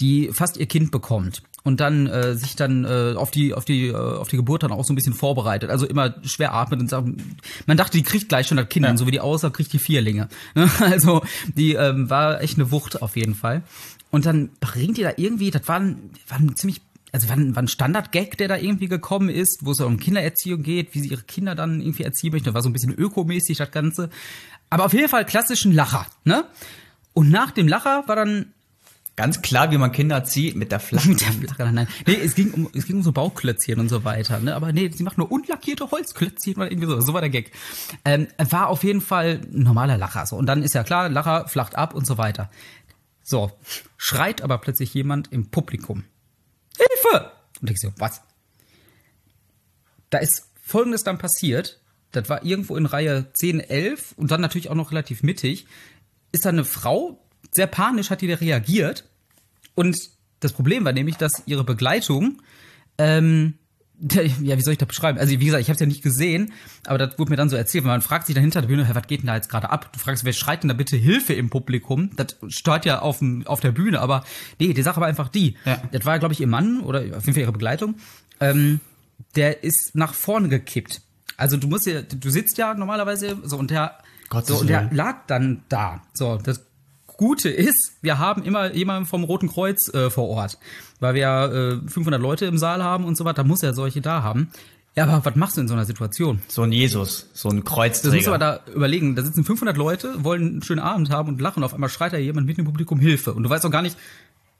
die fast ihr Kind bekommt und dann äh, sich dann äh, auf die auf die äh, auf die Geburt dann auch so ein bisschen vorbereitet. Also immer schwer atmet und sagt, man dachte, die kriegt gleich schon das Kind, und so wie die aussah, kriegt die Vierlinge. Ne? Also die ähm, war echt eine Wucht auf jeden Fall. Und dann bringt die da irgendwie, das war ein, war ein ziemlich also war ein, war ein Standard-Gag, der da irgendwie gekommen ist, wo es um Kindererziehung geht, wie sie ihre Kinder dann irgendwie erziehen möchten. Das war so ein bisschen ökomäßig, das Ganze. Aber auf jeden Fall klassischen Lacher, ne? Und nach dem Lacher war dann Ganz klar, wie man Kinder zieht mit der Flache. mit der Flache, nein. Nee, es ging um, es ging um so Bauklötzchen und so weiter, ne? Aber nee, sie macht nur unlackierte Holzklötzchen oder irgendwie so. So war der Gag. Ähm, war auf jeden Fall ein normaler Lacher, so. Und dann ist ja klar, Lacher flacht ab und so weiter. So. Schreit aber plötzlich jemand im Publikum. Hilfe! Und ich so, was? Da ist Folgendes dann passiert. Das war irgendwo in Reihe 10, 11 und dann natürlich auch noch relativ mittig. Ist da eine Frau, sehr panisch hat die da reagiert. Und das Problem war nämlich, dass ihre Begleitung ähm, ja, wie soll ich das beschreiben? Also wie gesagt, ich habe es ja nicht gesehen, aber das wurde mir dann so erzählt. weil Man fragt sich dann hinter der Bühne, was geht denn da jetzt gerade ab? Du fragst, wer schreit denn da bitte Hilfe im Publikum? Das stört ja auf, dem, auf der Bühne, aber nee, die Sache war einfach die. Ja. Das war, glaube ich, ihr Mann oder auf jeden Fall ihre Begleitung. Ähm, der ist nach vorne gekippt. Also du musst ja, du sitzt ja normalerweise so und der, Gottes so, und der lag dann da. So, das Gute ist, wir haben immer jemanden vom Roten Kreuz äh, vor Ort, weil wir äh, 500 Leute im Saal haben und so weiter. Da muss er solche da haben. Ja, aber was machst du in so einer Situation? So ein Jesus, so ein Das musst Kreuzträger. du aber da überlegen. Da sitzen 500 Leute, wollen einen schönen Abend haben und lachen. Auf einmal schreit da jemand mit dem Publikum Hilfe. Und du weißt auch gar nicht,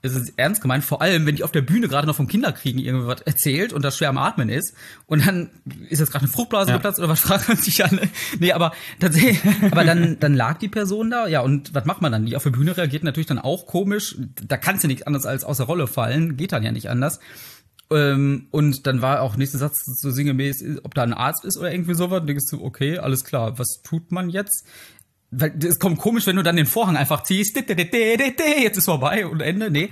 es ist ernst gemeint, vor allem, wenn die auf der Bühne gerade noch vom Kinderkriegen irgendwas erzählt und das schwer am Atmen ist und dann ist jetzt gerade eine Fruchtblase Ja. geplatzt oder was fragt man sich an? Nee, aber tatsächlich, aber dann, dann lag die Person da, ja, und was macht man dann? Die auf der Bühne reagiert natürlich dann auch komisch. Da kannst du nichts anderes als aus der Rolle fallen, geht dann ja nicht anders. Ähm, und dann war auch nächster Satz so sinngemäß, ob da ein Arzt ist oder irgendwie sowas. Und denkst du, okay, alles klar, was tut man jetzt? Weil es kommt komisch, wenn du dann den Vorhang einfach ziehst, jetzt ist vorbei und Ende. Nee,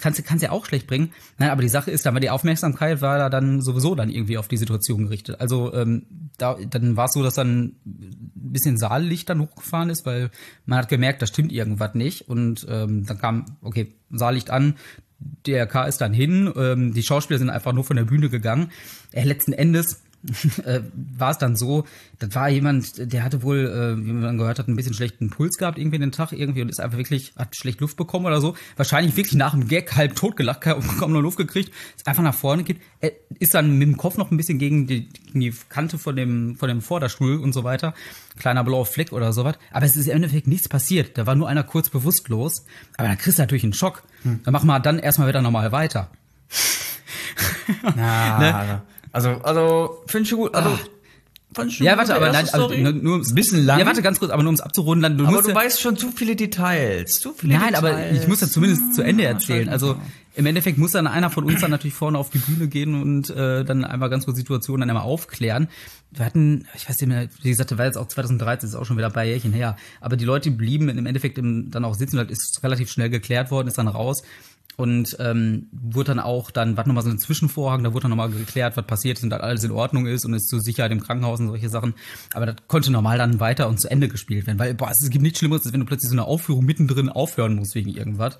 kannst du kannst ja auch schlecht bringen. Nein, aber die Sache ist, dann war die Aufmerksamkeit war da dann sowieso dann irgendwie auf die Situation gerichtet. Also ähm, da, dann war es so, dass dann ein bisschen Saallicht dann hochgefahren ist, weil man hat gemerkt, da stimmt irgendwas nicht. Und ähm, dann kam, okay, Saallicht an, DRK ist dann hin, ähm, die Schauspieler sind einfach nur von der Bühne gegangen. Äh, letzten Endes äh, war es dann so, das war jemand, der hatte wohl, äh, wie man gehört hat, ein bisschen schlechten Puls gehabt irgendwie den Tag irgendwie und ist einfach wirklich, hat schlecht Luft bekommen oder so. Wahrscheinlich wirklich nach dem Gag halb tot gelacht, kaum noch Luft gekriegt, ist einfach nach vorne geht, er ist dann mit dem Kopf noch ein bisschen gegen die, gegen die Kante von dem, von dem Vorderstuhl und so weiter. Kleiner blauer Fleck oder sowas. Aber es ist im Endeffekt nichts passiert. Da war nur einer kurz bewusstlos. Aber dann kriegst du natürlich einen Schock. Dann machen wir dann erstmal wieder normal weiter. Na, Ne? Also, also, finde ich schon gut. Also, fand ich schon Ja, warte, aber nein, also nur, nur Ein bisschen lang. Ja, warte ganz kurz, aber nur ums abzurunden, dann du aber musst du ja, weißt schon zu viele Details. Zu viele Nein, Details. aber ich muss ja zumindest zu Ende erzählen. scheiße. Also im Endeffekt muss dann einer von uns dann natürlich vorne auf die Bühne gehen und äh, dann einmal ganz kurz Situationen dann einmal aufklären. Wir hatten, ich weiß nicht mehr, wie gesagt, das war jetzt auch 2013, ist auch schon wieder ein paar Jährchen her. Aber die Leute blieben im Endeffekt im, dann auch sitzen, das ist relativ schnell geklärt worden, ist dann raus. Und ähm, wurde dann auch, dann war nochmal so ein Zwischenvorhang, da wurde dann nochmal geklärt, was passiert ist und dass alles in Ordnung ist und ist zur Sicherheit im Krankenhaus und solche Sachen. Aber das konnte normal dann weiter und zu Ende gespielt werden, weil boah, es gibt nichts Schlimmeres, als wenn du plötzlich so eine Aufführung mittendrin aufhören musst wegen irgendwas.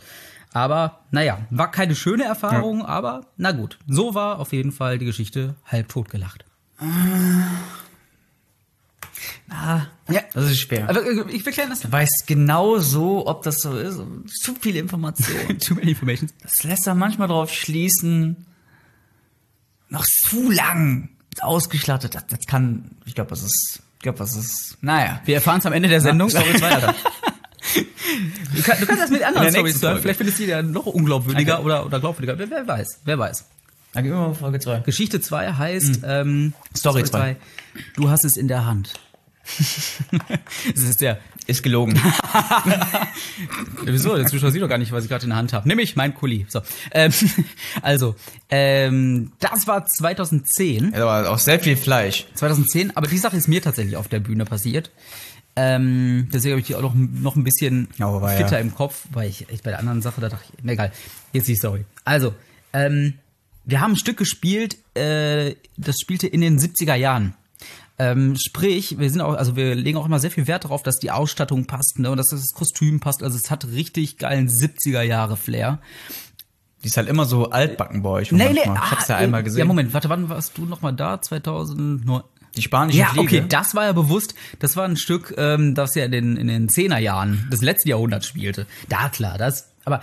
Aber naja, war keine schöne Erfahrung, aber na gut. So war auf jeden Fall die Geschichte halb tot gelacht. Ah, ja, das ist schwer. Aber äh, ich will klären das. Du weißt genau so, ob das so ist. Zu viele Informationen. Too many information. Das lässt dann manchmal darauf schließen, noch zu lang ausgeschlachtet. Das, das kann, ich glaube, das ist, ich glaube, das ist, naja. Wir erfahren es am Ende der Sendung. Story zwei, Alter. Du, kann, du kannst das mit anderen Storys hören. Vielleicht findest du die ja noch unglaubwürdiger Okay. oder, oder glaubwürdiger. Wer, wer weiß, wer weiß. Dann gehen wir mal auf Folge 2. Geschichte 2 heißt ähm, Hm. Story zwei. zwei, Du hast es in der Hand. Das ist der. Ist gelogen. Ja, wieso? Der Zuschauer sieht doch gar nicht, was ich gerade in der Hand habe. Nämlich mein Kuli. So. Ähm, also, ähm, das war 2010. Ja, aber auch sehr viel Fleisch. 2010, aber die Sache ist mir tatsächlich auf der Bühne passiert. Ähm, deswegen habe ich die auch noch, noch ein bisschen Oh, war ja. fitter im Kopf, weil ich echt bei der anderen Sache, da dachte ich, na egal, jetzt die Story. Also, ähm, wir haben ein Stück gespielt, äh, das spielte in den 70er Jahren. Ähm, sprich, wir sind auch, also wir legen auch immer sehr viel Wert darauf, dass die Ausstattung passt, ne, und dass das Kostüm passt. Also es hat richtig geilen 70er Jahre Flair. Die ist halt immer so altbacken bei euch. manchmal. ich hab's ja ah, einmal äh, gesehen. Ja, Moment, warte, wann warst du noch mal da? 2009? Die spanische Ja, Fliege. okay, das war ja bewusst. Das war ein Stück, ähm, das ja in den, in den 10er Jahren des letzten Jahrhunderts spielte. Da klar, das, aber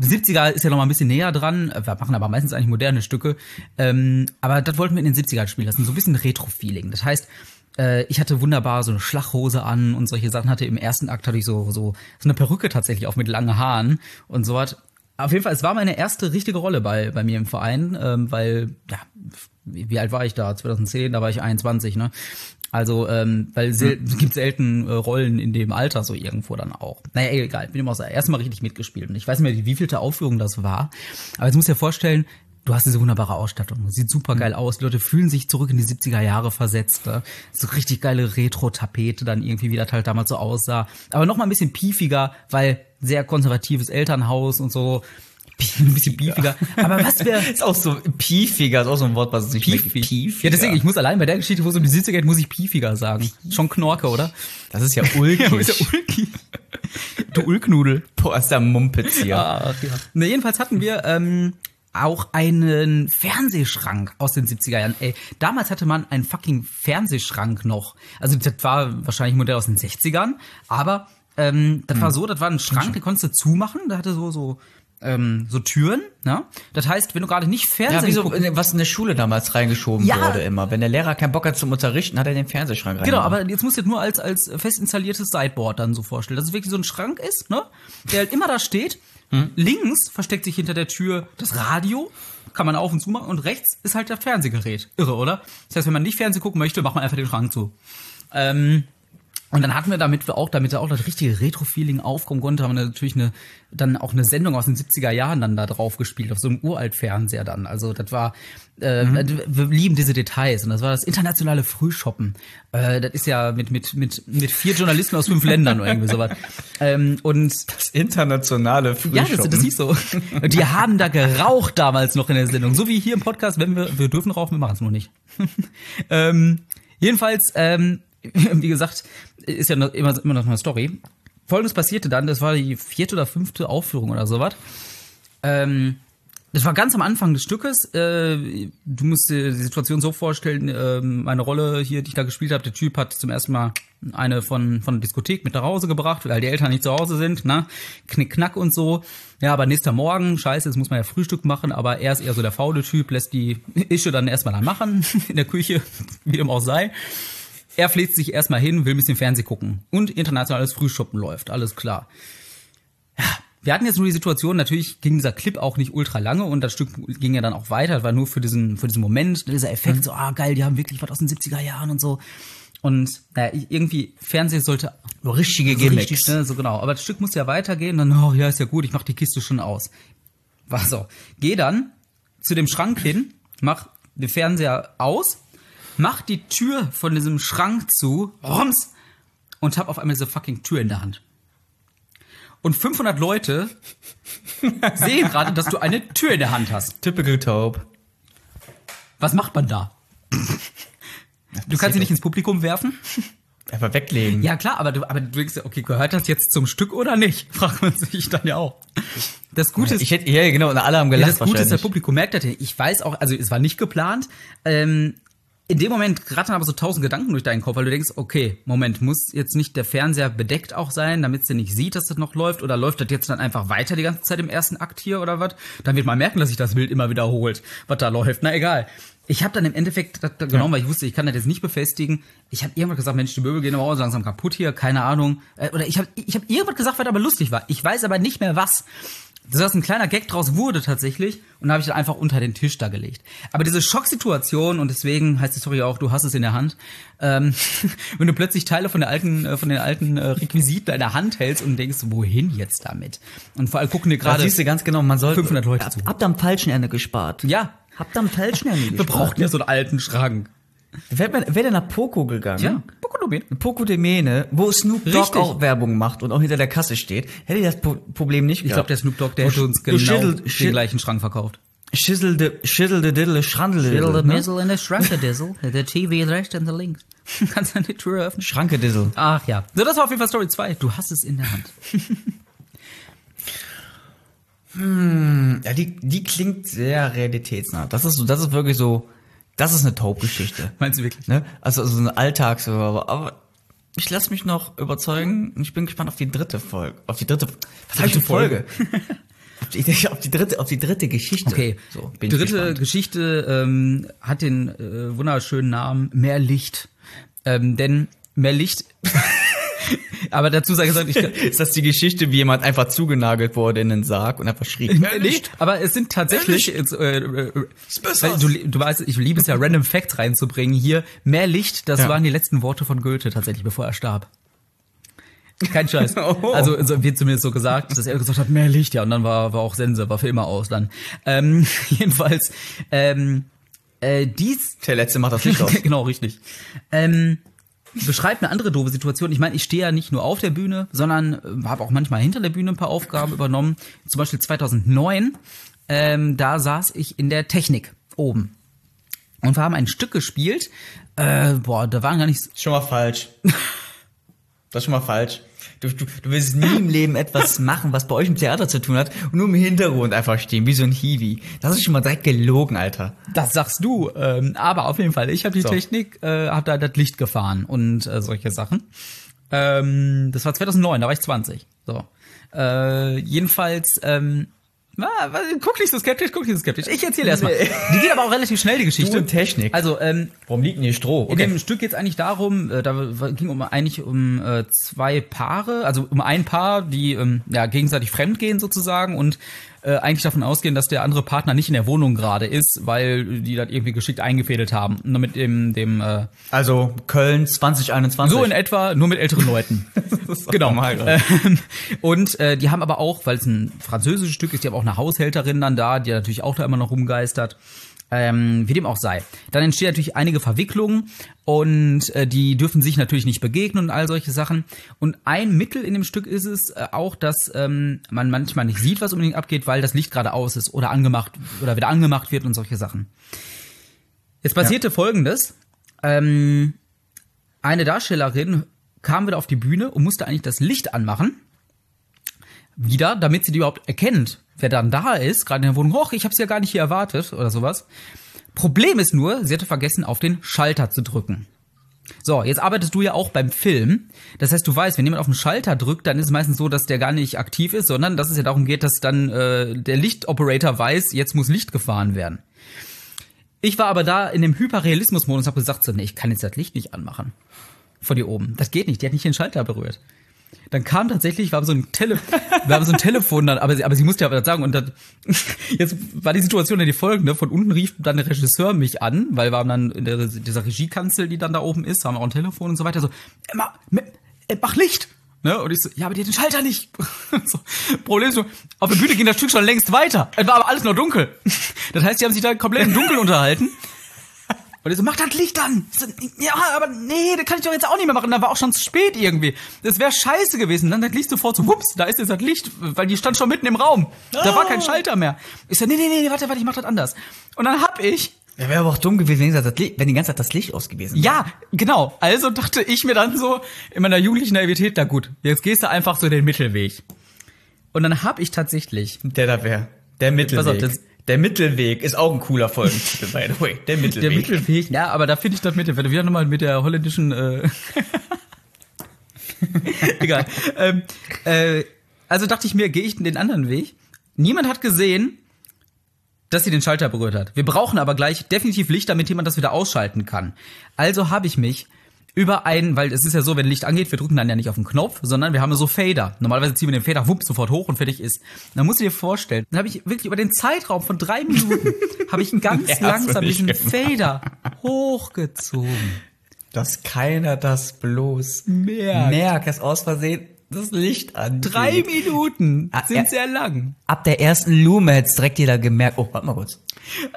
70er ist ja noch mal ein bisschen näher dran. Wir machen aber meistens eigentlich moderne Stücke. Ähm, aber das wollten wir in den 70ern spielen lassen. So ein bisschen Retro-Feeling. Das heißt, äh, ich hatte wunderbar so eine Schlachhose an und solche Sachen. Hatte im ersten Akt hatte ich so, so, so eine Perücke tatsächlich auch mit langen Haaren und so was. Auf jeden Fall, es war meine erste richtige Rolle bei, bei mir im Verein, ähm, weil, ja, wie, wie alt war ich da? 2010, da war ich 21, ne? Also, ähm, weil sel es gibt selten äh, Rollen in dem Alter so irgendwo dann auch. Naja, egal, bin immer auch erstmal richtig mitgespielt. Und ich weiß nicht mehr, wie vielte Aufführung das war. Aber jetzt musst du dir vorstellen, du hast diese wunderbare Ausstattung. Sieht super geil aus. Die Leute fühlen sich zurück in die 70er Jahre versetzt. Ne? So richtig geile Retro-Tapete dann irgendwie, wie das halt damals so aussah. Aber noch mal ein bisschen piefiger, weil sehr konservatives Elternhaus und so. Ein bisschen beefiger. Aber was wäre Ist auch so piefiger, ist auch so ein Wort, was es nicht Piefig. Piefiger. Ja, deswegen, ich muss allein bei der Geschichte, wo es um die Sitze geht, muss ich piefiger sagen. Schon Knorke, oder? Das ist ja ulkig. Ja, ist ja ulkig. Du Ulknudel. Boah, ist der Mumpitz hier. Ach, ja. Ne, jedenfalls hatten wir ähm, auch einen Fernsehschrank aus den 70er Jahren. Ey, damals hatte man einen fucking Fernsehschrank noch. Also das war wahrscheinlich ein Modell aus den 60ern, aber ähm, das war so, das war ein Schrank, den konntest du zumachen, der hatte so so ähm, so Türen, ne? Das heißt, wenn du gerade nicht Fernsehen Ja, wie so, guckst- was in der Schule damals reingeschoben Ja. wurde immer. Wenn der Lehrer keinen Bock hat zum Unterrichten, hat er den Fernsehschrank rein. Genau, aber jetzt musst du dir nur als, als fest installiertes Sideboard dann so vorstellen, dass es wirklich so ein Schrank ist, ne? Der halt immer da steht. Links versteckt sich hinter der Tür das Radio, kann man auf und zu machen, und rechts ist halt das Fernsehgerät. Irre, oder? Das heißt, wenn man nicht Fernsehen gucken möchte, macht man einfach den Schrank zu. Ähm, und dann hatten wir, damit wir auch, damit da auch das richtige Retro-Feeling aufkommen konnte, haben wir natürlich eine, dann auch eine Sendung aus den 70er Jahren dann da drauf gespielt, auf so einem Uralt-Fernseher dann. Also das war, äh, wir lieben diese Details und das war das internationale Frühshoppen. Äh, das ist ja mit, mit, mit, mit vier Journalisten aus fünf Ländern oder irgendwie sowas. Ähm, und das internationale ja, Frühschoppen. das, das hieß so. Die haben da geraucht damals noch in der Sendung. So wie hier im Podcast, wenn wir, wir dürfen rauchen, wir machen es nur nicht. ähm, jedenfalls, ähm, wie gesagt, ist ja immer, immer noch eine Story. Folgendes passierte dann, das war die vierte oder fünfte Aufführung oder sowas. Ähm, das war ganz am Anfang des Stückes. Äh, du musst dir die Situation so vorstellen, ähm, meine Rolle hier, die ich da gespielt habe, der Typ hat zum ersten Mal eine von, von der Diskothek mit nach Hause gebracht, weil die Eltern nicht zu Hause sind, ne? Knick, knack und so. Ja, aber nächster Morgen, scheiße, jetzt muss man ja Frühstück machen, aber er ist eher so der faule Typ, lässt die Ische dann erstmal dann machen, in der Küche, wie dem auch sei. Er fläzt sich erstmal hin, will ein bisschen Fernsehen gucken. Und internationales Frühschoppen läuft, alles klar. Wir hatten jetzt nur die Situation, natürlich ging dieser Clip auch nicht ultra lange und das Stück ging ja dann auch weiter, das war nur für diesen, für diesen Moment, dieser Effekt, so, ah geil, die haben wirklich was aus den 70er Jahren und so. Und naja, irgendwie, Fernsehen sollte richtige so Gimmicks. richtig, ne, so genau. Aber das Stück muss ja weitergehen, dann, oh ja, ist ja gut, ich mach die Kiste schon aus. War so. Geh dann zu dem Schrank hin, mach den Fernseher aus, mach die Tür von diesem Schrank zu, rums, und hab auf einmal diese fucking Tür in der Hand. Und 500 Leute sehen gerade, dass du eine Tür in der Hand hast. Typical Taube. Was macht man da? Du kannst sie nicht ins Publikum werfen? Einfach weglegen. Ja, klar, aber du, aber du denkst, ja, okay, gehört das jetzt zum Stück oder nicht? Fragt man sich dann ja auch. Das Gute ist, Ich hätte, ja, genau, und alle haben ja, gelacht das Gute ist, das. Publikum merkt das ja. Ich weiß auch, also es war nicht geplant. Ähm, in dem Moment rattern aber so tausend Gedanken durch deinen Kopf, weil du denkst, okay, Moment, muss jetzt nicht der Fernseher bedeckt auch sein, damit es nicht sieht, dass das noch läuft? Oder läuft das jetzt dann einfach weiter die ganze Zeit im ersten Akt hier oder was? Dann wird man merken, dass sich das Bild immer wiederholt, was da läuft. Na egal. Ich habe dann im Endeffekt das da genommen, weil ich wusste, ich kann das jetzt nicht befestigen. Ich habe irgendwann gesagt, Mensch, die Möbel gehen aber auch langsam kaputt hier, keine Ahnung. Äh, Oder ich habe ich hab irgendwas gesagt, was aber lustig war. Ich weiß aber nicht mehr was. Das heißt, ein kleiner Gag draus wurde tatsächlich und habe ich dann einfach unter den Tisch da gelegt. Aber diese Schocksituation und deswegen heißt die Story auch, du hast es in der Hand, ähm, wenn du plötzlich Teile von der alten, äh, von den alten äh, Requisiten in der Hand hältst und denkst, wohin jetzt damit? Und vor allem gucken dir gerade siehst du ganz genau, man soll 500 Leute Hab- zu. Habt am falschen Ende gespart. Ja, Habt am falschen Ende gespart. wir brauchten ja so einen alten Schrank. Wäre wär der nach Poco gegangen? Ja, Pokolobin. Poco de Mene, wo Snoop Dogg Richtig. auch Werbung macht und auch hinter der Kasse steht, hätte ich das po Problem nicht Ich glaube, der Snoop Dogg, der hätte uns genau schüttel- den schüttel- gleichen Schrank verkauft. Schisselde, schisselde, diddle, schrandele, ne? in der Schranke Dizzle. Der TV ist rechts und der links. Kannst du die Tür öffnen? Schranke Diddle. Ach ja. So, das war auf jeden Fall Story 2. Du hast es in der Hand. Ja, die, die klingt sehr realitätsnah. Das ist so, das ist wirklich so, das ist eine Taubgeschichte. Meinst du wirklich? Ne? Also so eine Alltags, aber, aber ich lasse mich noch überzeugen und ich bin gespannt auf die dritte Folge. Auf die dritte, falsche Folge. auf, die, auf die dritte, auf die dritte Geschichte. Okay. So, bin dritte gespannt. Geschichte ähm, hat den äh, wunderschönen Namen Mehr Licht. Ähm, denn mehr Licht. Aber dazu sei gesagt, ich, Ist das die Geschichte, wie jemand einfach zugenagelt wurde in den Sarg und einfach schrie? nee, aber es sind tatsächlich, jetzt, äh, äh, du, du weißt, ich liebe es ja, Random Facts reinzubringen hier. Mehr Licht, das Ja. waren die letzten Worte von Goethe tatsächlich, bevor er starb. Kein Scheiß. Oh. Also so wird zumindest so gesagt, dass er gesagt hat, mehr Licht, ja, und dann war, war auch Sense, war für immer aus dann. Ähm, jedenfalls, ähm, äh, dies Der letzte macht das Licht aus. genau, richtig. Ähm, beschreibt eine andere doofe Situation. Ich meine, ich stehe ja nicht nur auf der Bühne, sondern äh, habe auch manchmal hinter der Bühne ein paar Aufgaben übernommen. Zum Beispiel 2009, ähm, da saß ich in der Technik oben. Und wir haben ein Stück gespielt. Äh, boah, da waren gar nicht. Schon mal falsch. Das ist schon mal falsch. Du, du, du willst nie im Leben etwas machen, was bei euch im Theater zu tun hat und nur im Hintergrund einfach stehen, wie so ein Hiwi. Das ist schon mal direkt gelogen, Alter. Das sagst du. Ähm, aber auf jeden Fall, ich habe die So. Technik, äh, habe da das Licht gefahren und äh, solche Sachen. Ähm, das war 2009, da war ich 20. So. Äh, jedenfalls, ähm, was- guck nicht so skeptisch, guck nicht so skeptisch. Ich erzähle erstmal. Nee. Die geht aber auch relativ schnell, die Geschichte. Du und Technik. Also, ähm, Warum liegt denn hier Stroh? in dem Stück geht es eigentlich darum, äh, da ging um eigentlich um äh, zwei Paare, also um ein Paar, die ähm, ja gegenseitig fremdgehen sozusagen und äh, eigentlich davon ausgehen, dass der andere Partner nicht in der Wohnung gerade ist, weil die das irgendwie geschickt eingefädelt haben. Nur mit dem dem äh, Also Köln 2021. so in etwa, nur mit älteren Leuten. genau. normal. Ähm, und äh, die haben aber auch, weil es ein französisches Stück ist, die haben auch eine Haushälterin dann da, die natürlich auch da immer noch rumgeistert. Ähm, wie dem auch sei. Dann entstehen natürlich einige Verwicklungen und äh, die dürfen sich natürlich nicht begegnen und all solche Sachen. Und ein Mittel in dem Stück ist es äh, auch, dass ähm, man manchmal nicht sieht, was unbedingt abgeht, weil das Licht gerade aus ist oder angemacht oder wieder angemacht wird und solche Sachen. Jetzt passierte folgendes. Ähm, eine Darstellerin kam wieder auf die Bühne und musste eigentlich das Licht anmachen. Wieder, damit sie die überhaupt erkennt, wer dann da ist, gerade in der Wohnung. Hoch, ich habe sie ja gar nicht hier erwartet oder sowas. Problem ist nur, sie hatte vergessen, auf den Schalter zu drücken. So, jetzt arbeitest du ja auch beim Film. Das heißt, du weißt, wenn jemand auf den Schalter drückt, dann ist es meistens so, dass der gar nicht aktiv ist, sondern dass es ja darum geht, dass dann äh, der Lichtoperator weiß, jetzt muss Licht gefahren werden. Ich war aber da in dem Hyperrealismus-Modus und habe gesagt, so, nee, ich kann jetzt das Licht nicht anmachen. Von hier oben. Das geht nicht, die hat nicht den Schalter berührt. Dann kam tatsächlich, war so ein Tele, war so ein Telefon dann, aber sie, aber sie musste ja was sagen und dann, jetzt war die Situation dann die folgende, von unten rief dann der Regisseur mich an, weil wir haben dann in der, dieser Regiekanzel, die dann da oben ist, haben wir auch ein Telefon und so weiter, so, Emma, me- äh, mach Licht! Ne? Und ich so, ja, aber die hat den Schalter nicht. so, Problem ist nur, auf der Bühne ging das Stück schon längst weiter. Es war aber alles noch dunkel. Das heißt, die haben sich da komplett im Dunkeln unterhalten. Und ich so, mach das Licht an. So, ja, aber nee, das kann ich doch jetzt auch nicht mehr machen. Da war auch schon zu spät irgendwie. Das wäre scheiße gewesen. Dann das Licht sofort so, wups, da ist jetzt das Licht, weil die stand schon mitten im Raum. Da war kein Schalter mehr. Ich so, nee, nee, nee, warte, warte, ich mach das anders. Und dann hab ich, Ja, wäre aber auch dumm gewesen, wenn die ganze Zeit das Licht aus gewesen wäre. ja, genau. Also dachte ich mir dann so in meiner jugendlichen Naivität, na gut, jetzt gehst du einfach so den Mittelweg. Und dann hab ich tatsächlich Der da wäre. Der Mittelweg. Pass auf, das- der Mittelweg ist auch ein cooler Folgentitel, by the way. Der Mittelweg. Der Mittelweg, ja, aber da finde ich das Mittel, wenn du wieder nochmal mit der holländischen, äh egal. Ähm, äh, also dachte ich mir, gehe ich den anderen Weg. Niemand hat gesehen, dass sie den Schalter berührt hat. Wir brauchen aber gleich definitiv Licht, damit jemand das wieder ausschalten kann. Also habe ich mich über einen, weil es ist ja so, wenn Licht angeht, wir drücken dann ja nicht auf den Knopf, sondern wir haben so Fader. Normalerweise ziehen wir den Fader, wupp, sofort hoch und fertig ist. Dann musst du dir vorstellen, dann habe ich wirklich über den Zeitraum von drei Minuten, habe ich ganz Ja, langsam diesen gemacht. Fader hochgezogen. Dass keiner das bloß Merkt. merkt, dass aus Versehen das Licht an. Drei Minuten Ah, sind ja. sehr lang. Ab der ersten Lume hätt's direkt jeder gemerkt. Oh, warte mal kurz.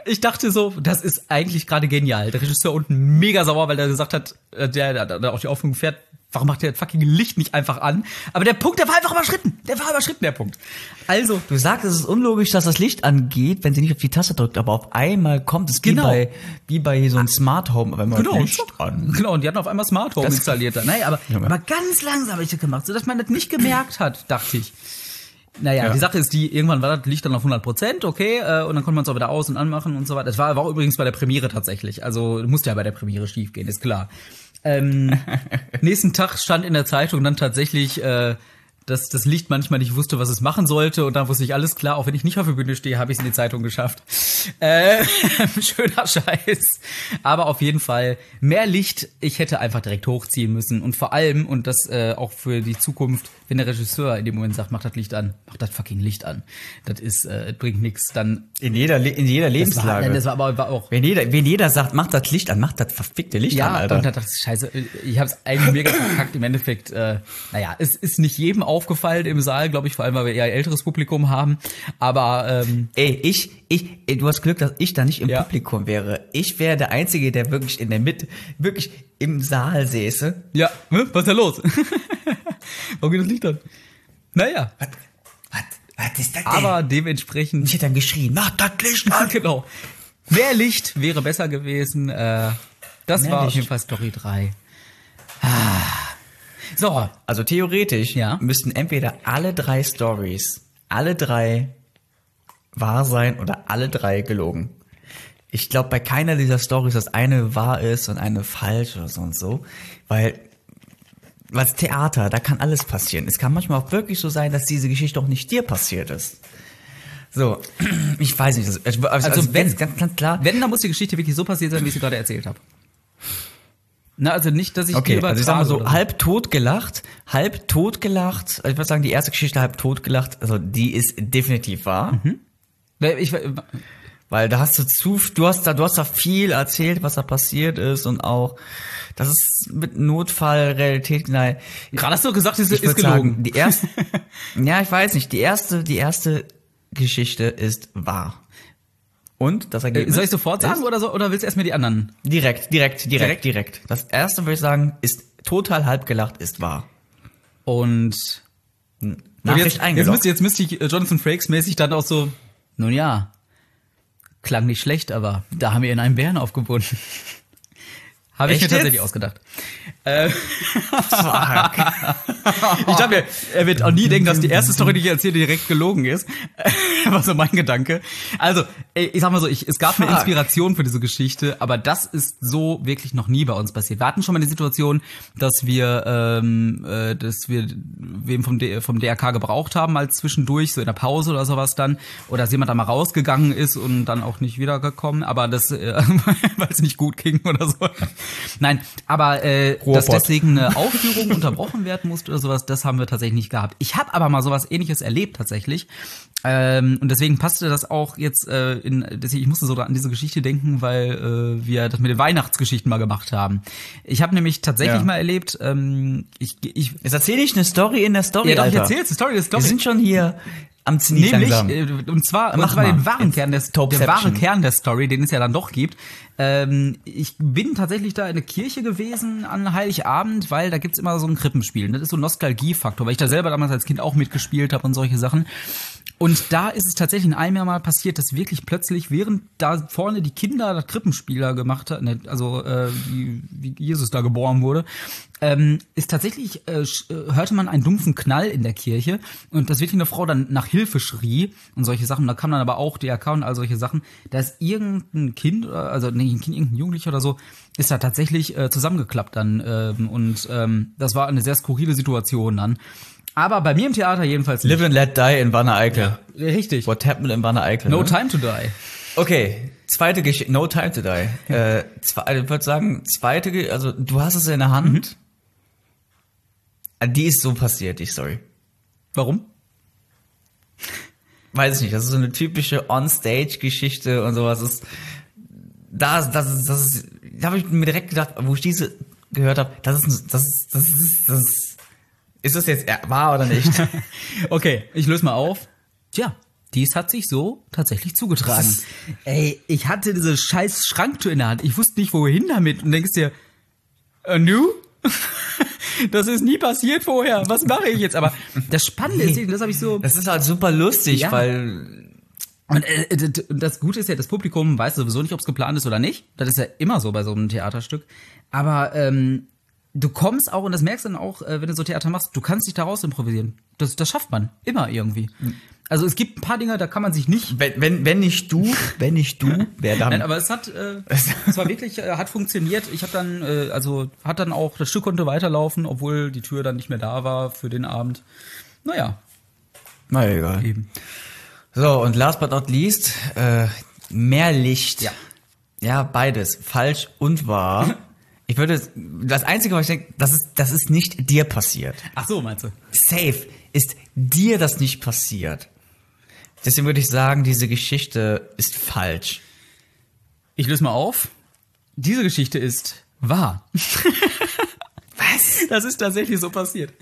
Ich dachte so, das ist eigentlich gerade genial. Der Regisseur unten mega sauer, weil er gesagt hat, äh, der, der, der auch die Aufführung fährt, warum macht der das fucking Licht nicht einfach an? Aber der Punkt, der war einfach überschritten. Der war überschritten, der Punkt. Also, Du sagst, es ist unlogisch, dass das Licht angeht, wenn sie nicht auf die Taste drückt, aber auf einmal kommt es Genau. wie bei, wie bei so einem Smart Home, auf einmal genau, Licht an. genau, und die hatten auf einmal Smart Home Das- installiert. Naja, aber, Junge. aber ganz langsam habe ich das gemacht, sodass man das nicht gemerkt hat, dachte ich. Naja, Ja. die Sache ist die, irgendwann war das Licht dann auf 100 Prozent, okay, äh, und dann konnte man es auch wieder aus- und anmachen und so weiter. Das war, war übrigens bei der Premiere tatsächlich. Also musste ja bei der Premiere schief gehen, ist klar. Ähm, nächsten Tag stand in der Zeitung dann tatsächlich, äh, dass das Licht manchmal nicht wusste, was es machen sollte. Und dann wusste ich alles klar, auch wenn ich nicht auf der Bühne stehe, habe ich es in die Zeitung geschafft. Äh, schöner Scheiß. Aber auf jeden Fall mehr Licht. Ich hätte einfach direkt hochziehen müssen. Und vor allem, und das äh, auch für die Zukunft, wenn der Regisseur in dem Moment sagt, mach das Licht an, mach das fucking Licht an. Das ist, äh, bringt nichts. Dann In jeder, Le- in jeder das war, Lebenslage. nein, das war aber war auch wenn jeder, wenn jeder sagt, mach das Licht an, mach das verfickte Licht Ja, an, Alter. und dann dachte ich, scheiße, ich habe es eigentlich mega verkackt. Im Endeffekt, äh, naja, es ist nicht jedem aufgefallen im Saal, glaube ich, vor allem, weil wir eher älteres Publikum haben. Aber ähm, Ey, ich, ich, ey, du hast Glück, dass ich da nicht im Ja. Publikum wäre. Ich wäre der Einzige, der wirklich in der Mitte, wirklich im Saal säße. ja, ne? was ist da los? Warum geht das Licht an? Naja, Was, was, was ist das denn? aber dementsprechend ich hätte dann geschrien, mach das Licht an. genau. Mehr Licht wäre besser gewesen. Äh, das Mehr war auf Licht. jeden Fall Story 3. Ah. So, Also theoretisch Ja. müssten entweder alle drei Stories, alle drei wahr sein oder alle drei gelogen. Ich glaube bei keiner dieser Stories, dass eine wahr ist und eine falsch oder so und so, weil was Theater, da kann alles passieren. Es kann manchmal auch wirklich so sein, dass diese Geschichte auch nicht dir passiert ist. So, ich weiß nicht, also, also, also wenn- wenn ganz, ganz klar, wenn, dann muss die Geschichte wirklich so passiert sein, wie ich sie gerade erzählt habe. Na, also nicht, dass ich Okay, also ich sag mal so, oder halb tot gelacht, halb tot gelacht. Also ich würde sagen, die erste Geschichte halb tot gelacht, also die ist definitiv wahr. Weil Ich, Weil da hast du zu, du hast da, du hast da viel erzählt, was da passiert ist und auch, das ist mit Notfall, Realität, nein. gerade hast du gesagt, es ist würde gelogen. sagen, die erste, ja, ich weiß nicht, die erste, die erste Geschichte ist wahr. Und das Äh, Ergebnis? Soll ich sofort sagen ist oder, so, oder willst du erstmal die anderen? Direkt, direkt, direkt, Direkt? direkt. Das erste würde ich sagen, ist total halb gelacht, ist wahr. Und, und Nachricht jetzt, jetzt, eingeloggt. müsste, jetzt müsste ich Jonathan Frakes mäßig dann auch so, nun ja, klang nicht schlecht, aber da haben wir in einen Bären aufgebunden. Habe ich mir tatsächlich jetzt? ausgedacht. Fuck. Ich dachte mir, er wird auch nie denken, dass die erste Story, die ich erzähle, direkt gelogen ist. War so mein Gedanke. Also, ich sag mal so, ich, es gab eine Fuck. Inspiration für diese Geschichte, aber das ist so wirklich noch nie bei uns passiert. Wir hatten schon mal die Situation, dass wir, ähm, äh, dass wir wem vom, D vom DRK gebraucht haben, als zwischendurch, so in der Pause oder sowas dann, oder dass jemand da mal rausgegangen ist und dann auch nicht wiedergekommen, aber das, äh, weil es nicht gut ging oder so. Nein, aber äh, dass deswegen eine Aufführung unterbrochen werden musste oder sowas, das haben wir tatsächlich nicht gehabt. Ich habe aber mal sowas ähnliches erlebt tatsächlich. Ähm, und deswegen passte das auch jetzt äh, in, deswegen, ich musste so an diese Geschichte denken, weil äh, wir das mit den Weihnachtsgeschichten mal gemacht haben. Ich habe nämlich tatsächlich Ja. mal erlebt, ähm, ich, ich Jetzt erzähle ich eine Story in der Story, ja, doch, ich Alter. erzähl's, die Story Wir Story. sind schon hier am Zenit Nämlich, langsam. äh, und zwar, und Mach zwar mal. den wahren Jetzt Kern des, der wahre Kern der Story, den es ja dann doch gibt. Ähm, ich bin tatsächlich da in der Kirche gewesen an Heiligabend, weil da gibt's immer so ein Krippenspiel. Und Das ist so ein Nostalgiefaktor, weil ich da selber damals als Kind auch mitgespielt habe und solche Sachen. Und da ist es tatsächlich in einem Jahr mal passiert, dass wirklich plötzlich, während da vorne die Kinder das Krippenspieler gemacht hat, ne, also äh, wie, wie Jesus da geboren wurde, ähm, ist tatsächlich, äh, äh, hörte man einen dumpfen Knall in der Kirche und dass wirklich eine Frau dann nach Hilfe schrie und solche Sachen. Da kam dann aber auch DRK und all solche Sachen. Da ist irgendein Kind, oder- also nee, ein Kind, irgendein Jugendlicher oder so, ist da tatsächlich äh, zusammengeklappt dann. Ähm, und ähm, das war eine sehr skurrile Situation dann. Aber bei mir im Theater jedenfalls nicht. Live and let die in Wanne Eickel. Richtig. What happened in Wanne Eickel? No ne? time to die. Okay, zweite Geschichte. No time to die. äh, zwei, ich würde sagen, zweite, Ge- also du hast es in der Hand. Äh, Die ist so passiert, die Story. Warum? Weiß ich nicht, das ist so eine typische On-Stage-Geschichte und sowas. Das ist, das, das ist, das ist, da habe ich mir direkt gedacht, wo ich diese gehört habe, das ist, das ist, das ist, das ist, ist das jetzt wahr oder nicht? Okay, ich löse mal auf. Tja, dies hat sich so tatsächlich zugetragen. Ist- Ey, ich hatte diese scheiß Schranktür in der Hand. Ich wusste nicht, wohin damit. Und denkst dir, äh, nu? Das ist nie passiert vorher. Was mache ich jetzt? Aber das Spannende ist, das habe ich so. Das ist halt super lustig, Ja. weil Und äh, d- das Gute ist ja, das Publikum weiß sowieso nicht, ob es geplant ist oder nicht. Das ist ja immer so bei so einem Theaterstück. Aber ähm, du kommst auch, und das merkst du dann auch, äh, wenn du so Theater machst, du kannst dich daraus improvisieren. Das, das schafft man. Immer irgendwie. Also es gibt ein paar Dinge, da kann man sich nicht wenn, wenn, wenn nicht du, wenn nicht du, wer dann? Nein, aber es hat, äh, es war wirklich, äh, hat funktioniert. Ich habe dann, äh, also hat dann auch, das Stück konnte weiterlaufen, obwohl die Tür dann nicht mehr da war für den Abend. Naja, Na egal. eben. So, und last but not least, äh, mehr Licht. Ja. Ja, beides. Falsch und wahr. Ich würde, das Einzige, was ich denke, das ist, das ist nicht dir passiert. Ach so, meinst du? Safe ist dir das nicht passiert. Deswegen würde ich sagen, diese Geschichte ist falsch. Ich löse mal auf. Diese Geschichte ist wahr. Was? Das ist tatsächlich so passiert.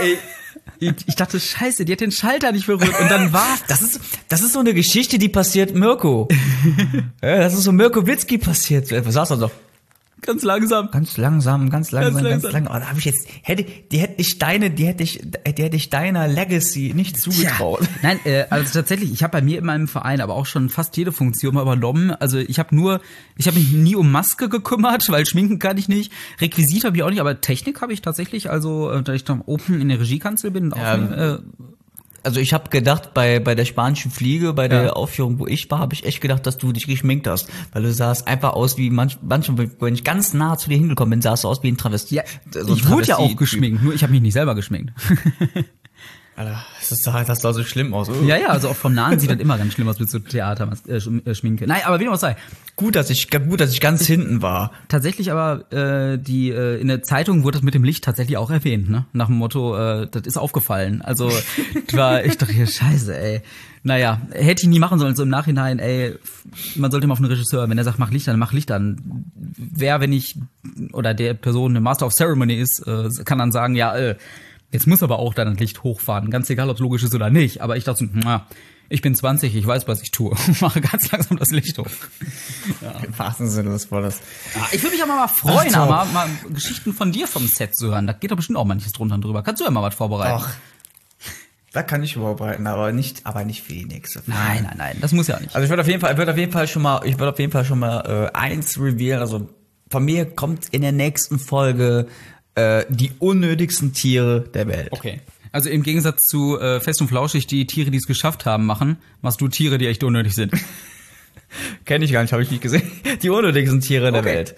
Ey, Ich, dachte, scheiße, die hat den Schalter nicht berührt. Und dann war Das ist, das ist so eine Geschichte, die passiert Mirko. das ist so Mirko Witzki passiert. Was sagst du so? Ganz langsam. Ganz langsam, ganz langsam, ganz, langsam. langsam. Oh, da habe ich jetzt, hätte, die hätte ich deine, die hätte ich, die hätte ich deiner Legacy nicht zugetraut. Ja. Nein, äh, also tatsächlich, ich habe bei mir in meinem Verein aber auch schon fast jede Funktion mal übernommen. Also ich habe nur, ich habe mich nie um Maske gekümmert, weil schminken kann ich nicht. Requisit habe ich auch nicht, aber Technik habe ich tatsächlich. Also äh, da ich dann oben in der Regiekanzel bin und Ja, äh, Also ich habe gedacht, bei, bei der spanischen Fliege, bei der Ja. Aufführung, wo ich war, habe ich echt gedacht, dass du dich geschminkt hast. Weil du sahst einfach aus wie manch, manchmal, wenn ich ganz nah zu dir hingekommen bin, sahst du aus wie ein Travestie. ja, so ich wurde ja auch geschminkt, nur ich habe mich nicht selber geschminkt. Alter, das sah, das sah so schlimm aus. ja, ja, also auch vom Nahen sieht das immer ganz schlimm aus mit so Theater, äh, äh, Schminke. Nein, aber wie dem auch sei. Gut, dass ich, gut, dass ich ganz hinten war. Tatsächlich aber äh, die äh, in der Zeitung wurde das mit dem Licht tatsächlich auch erwähnt, ne? Nach dem Motto, äh, das ist aufgefallen. Also war ich dachte hier scheiße, ey. Naja, hätte ich nie machen sollen, so im Nachhinein, ey, man sollte immer auf den Regisseur, wenn er sagt, mach Licht an, mach Licht an. Wer, wenn ich oder der Person eine Master of Ceremony ist, äh, kann dann sagen, ja, äh, jetzt muss aber auch dann das Licht hochfahren, ganz egal, ob es logisch ist oder nicht. Aber ich dachte so, na, ich bin 20, ich weiß, was ich tue. Mache ganz langsam das Licht hoch. Im wahrsten Sinne des Wortes. Ja, ich würde mich aber mal freuen, Ach, mal, mal Geschichten von dir vom Set zu hören. Da geht doch bestimmt auch manches drunter und drüber. Kannst du ja mal was vorbereiten? Ach, da kann ich vorbereiten, aber nicht, aber nicht. Folge. Nein, nein, nein, das muss ja nicht. Also ich würde auf jeden Fall, ich würde auf jeden Fall schon mal, ich würde auf jeden Fall schon mal äh, eins revealen. Also von mir kommt in der nächsten Folge äh, die unnötigsten Tiere der Welt. Okay. Also im Gegensatz zu äh, Fest und Flauschig, die Tiere, die es geschafft haben, machen, machst du Tiere, die echt unnötig sind. Kenne ich gar nicht, habe ich nicht gesehen. Die unnötigsten Tiere der Okay. Welt.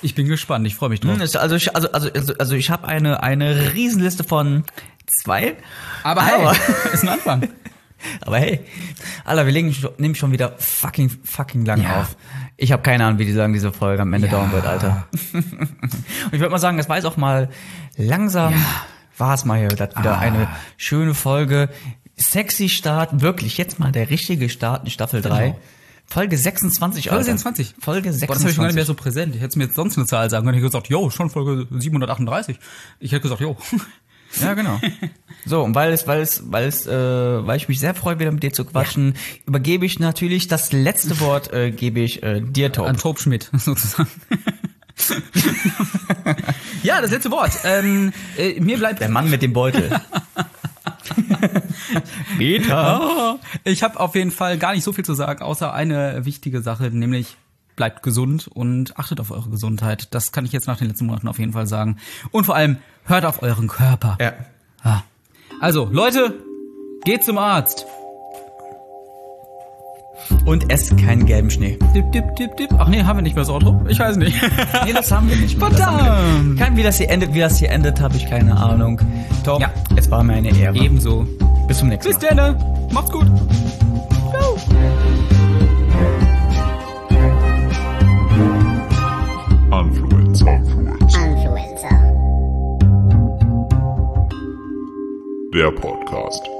Ich bin gespannt, ich freue mich drauf. Hm, Also ich, also, also, also, also ich habe eine, eine Riesenliste von zwei. Aber hey, Aber- ist ein Anfang. Aber hey, Alter, wir legen, nehmen schon wieder fucking, fucking lang Ja. auf. Ich habe keine Ahnung, wie die sagen, diese Folge am Ende Ja. dauern wird, Alter. Und ich würde mal sagen, das war jetzt auch mal langsam, war es mal hier das wieder Ah. eine schöne Folge. Sexy Start, wirklich, jetzt mal der richtige Start in Staffel 3. Genau. Folge 26, Folge Alter. 26. Folge 26. Boah, das habe ich gar nicht mehr so präsent. Ich hätte mir jetzt sonst eine Zahl sagen können. Ich hätte gesagt, jo, schon Folge 738. Ich hätte gesagt, jo. Ja, genau. So, und weil es, weil es, weil es, äh, weil ich mich sehr freue, wieder mit dir zu quatschen, übergebe ich natürlich das letzte Wort, äh, gebe ich äh, dir, Taub. An Tob Schmidt, sozusagen. ja, das letzte Wort. Ähm, äh, mir bleibt Der Mann mit dem Beutel. Peter. Oh, ich habe auf jeden Fall gar nicht so viel zu sagen, außer eine wichtige Sache, nämlich bleibt gesund und achtet auf eure Gesundheit. Das kann ich jetzt nach den letzten Monaten auf jeden Fall sagen. Und vor allem hört auf euren Körper. Ja. Ah. Also, Leute, geht zum Arzt. Und esst keinen gelben Schnee. Dip, dip, dip, dip. Ach nee, haben wir nicht mehr das Outro? Ich weiß nicht. Nee, das haben wir nicht. mehr. Verdammt. Kein, wie das hier endet, wie das hier endet, habe ich keine Ahnung. Tom, Ja. es war mir eine Ehre. Ebenso. Bis zum nächsten Bis Mal. dann. Macht's gut. Influence. Influence. Influencer. Der Podcast.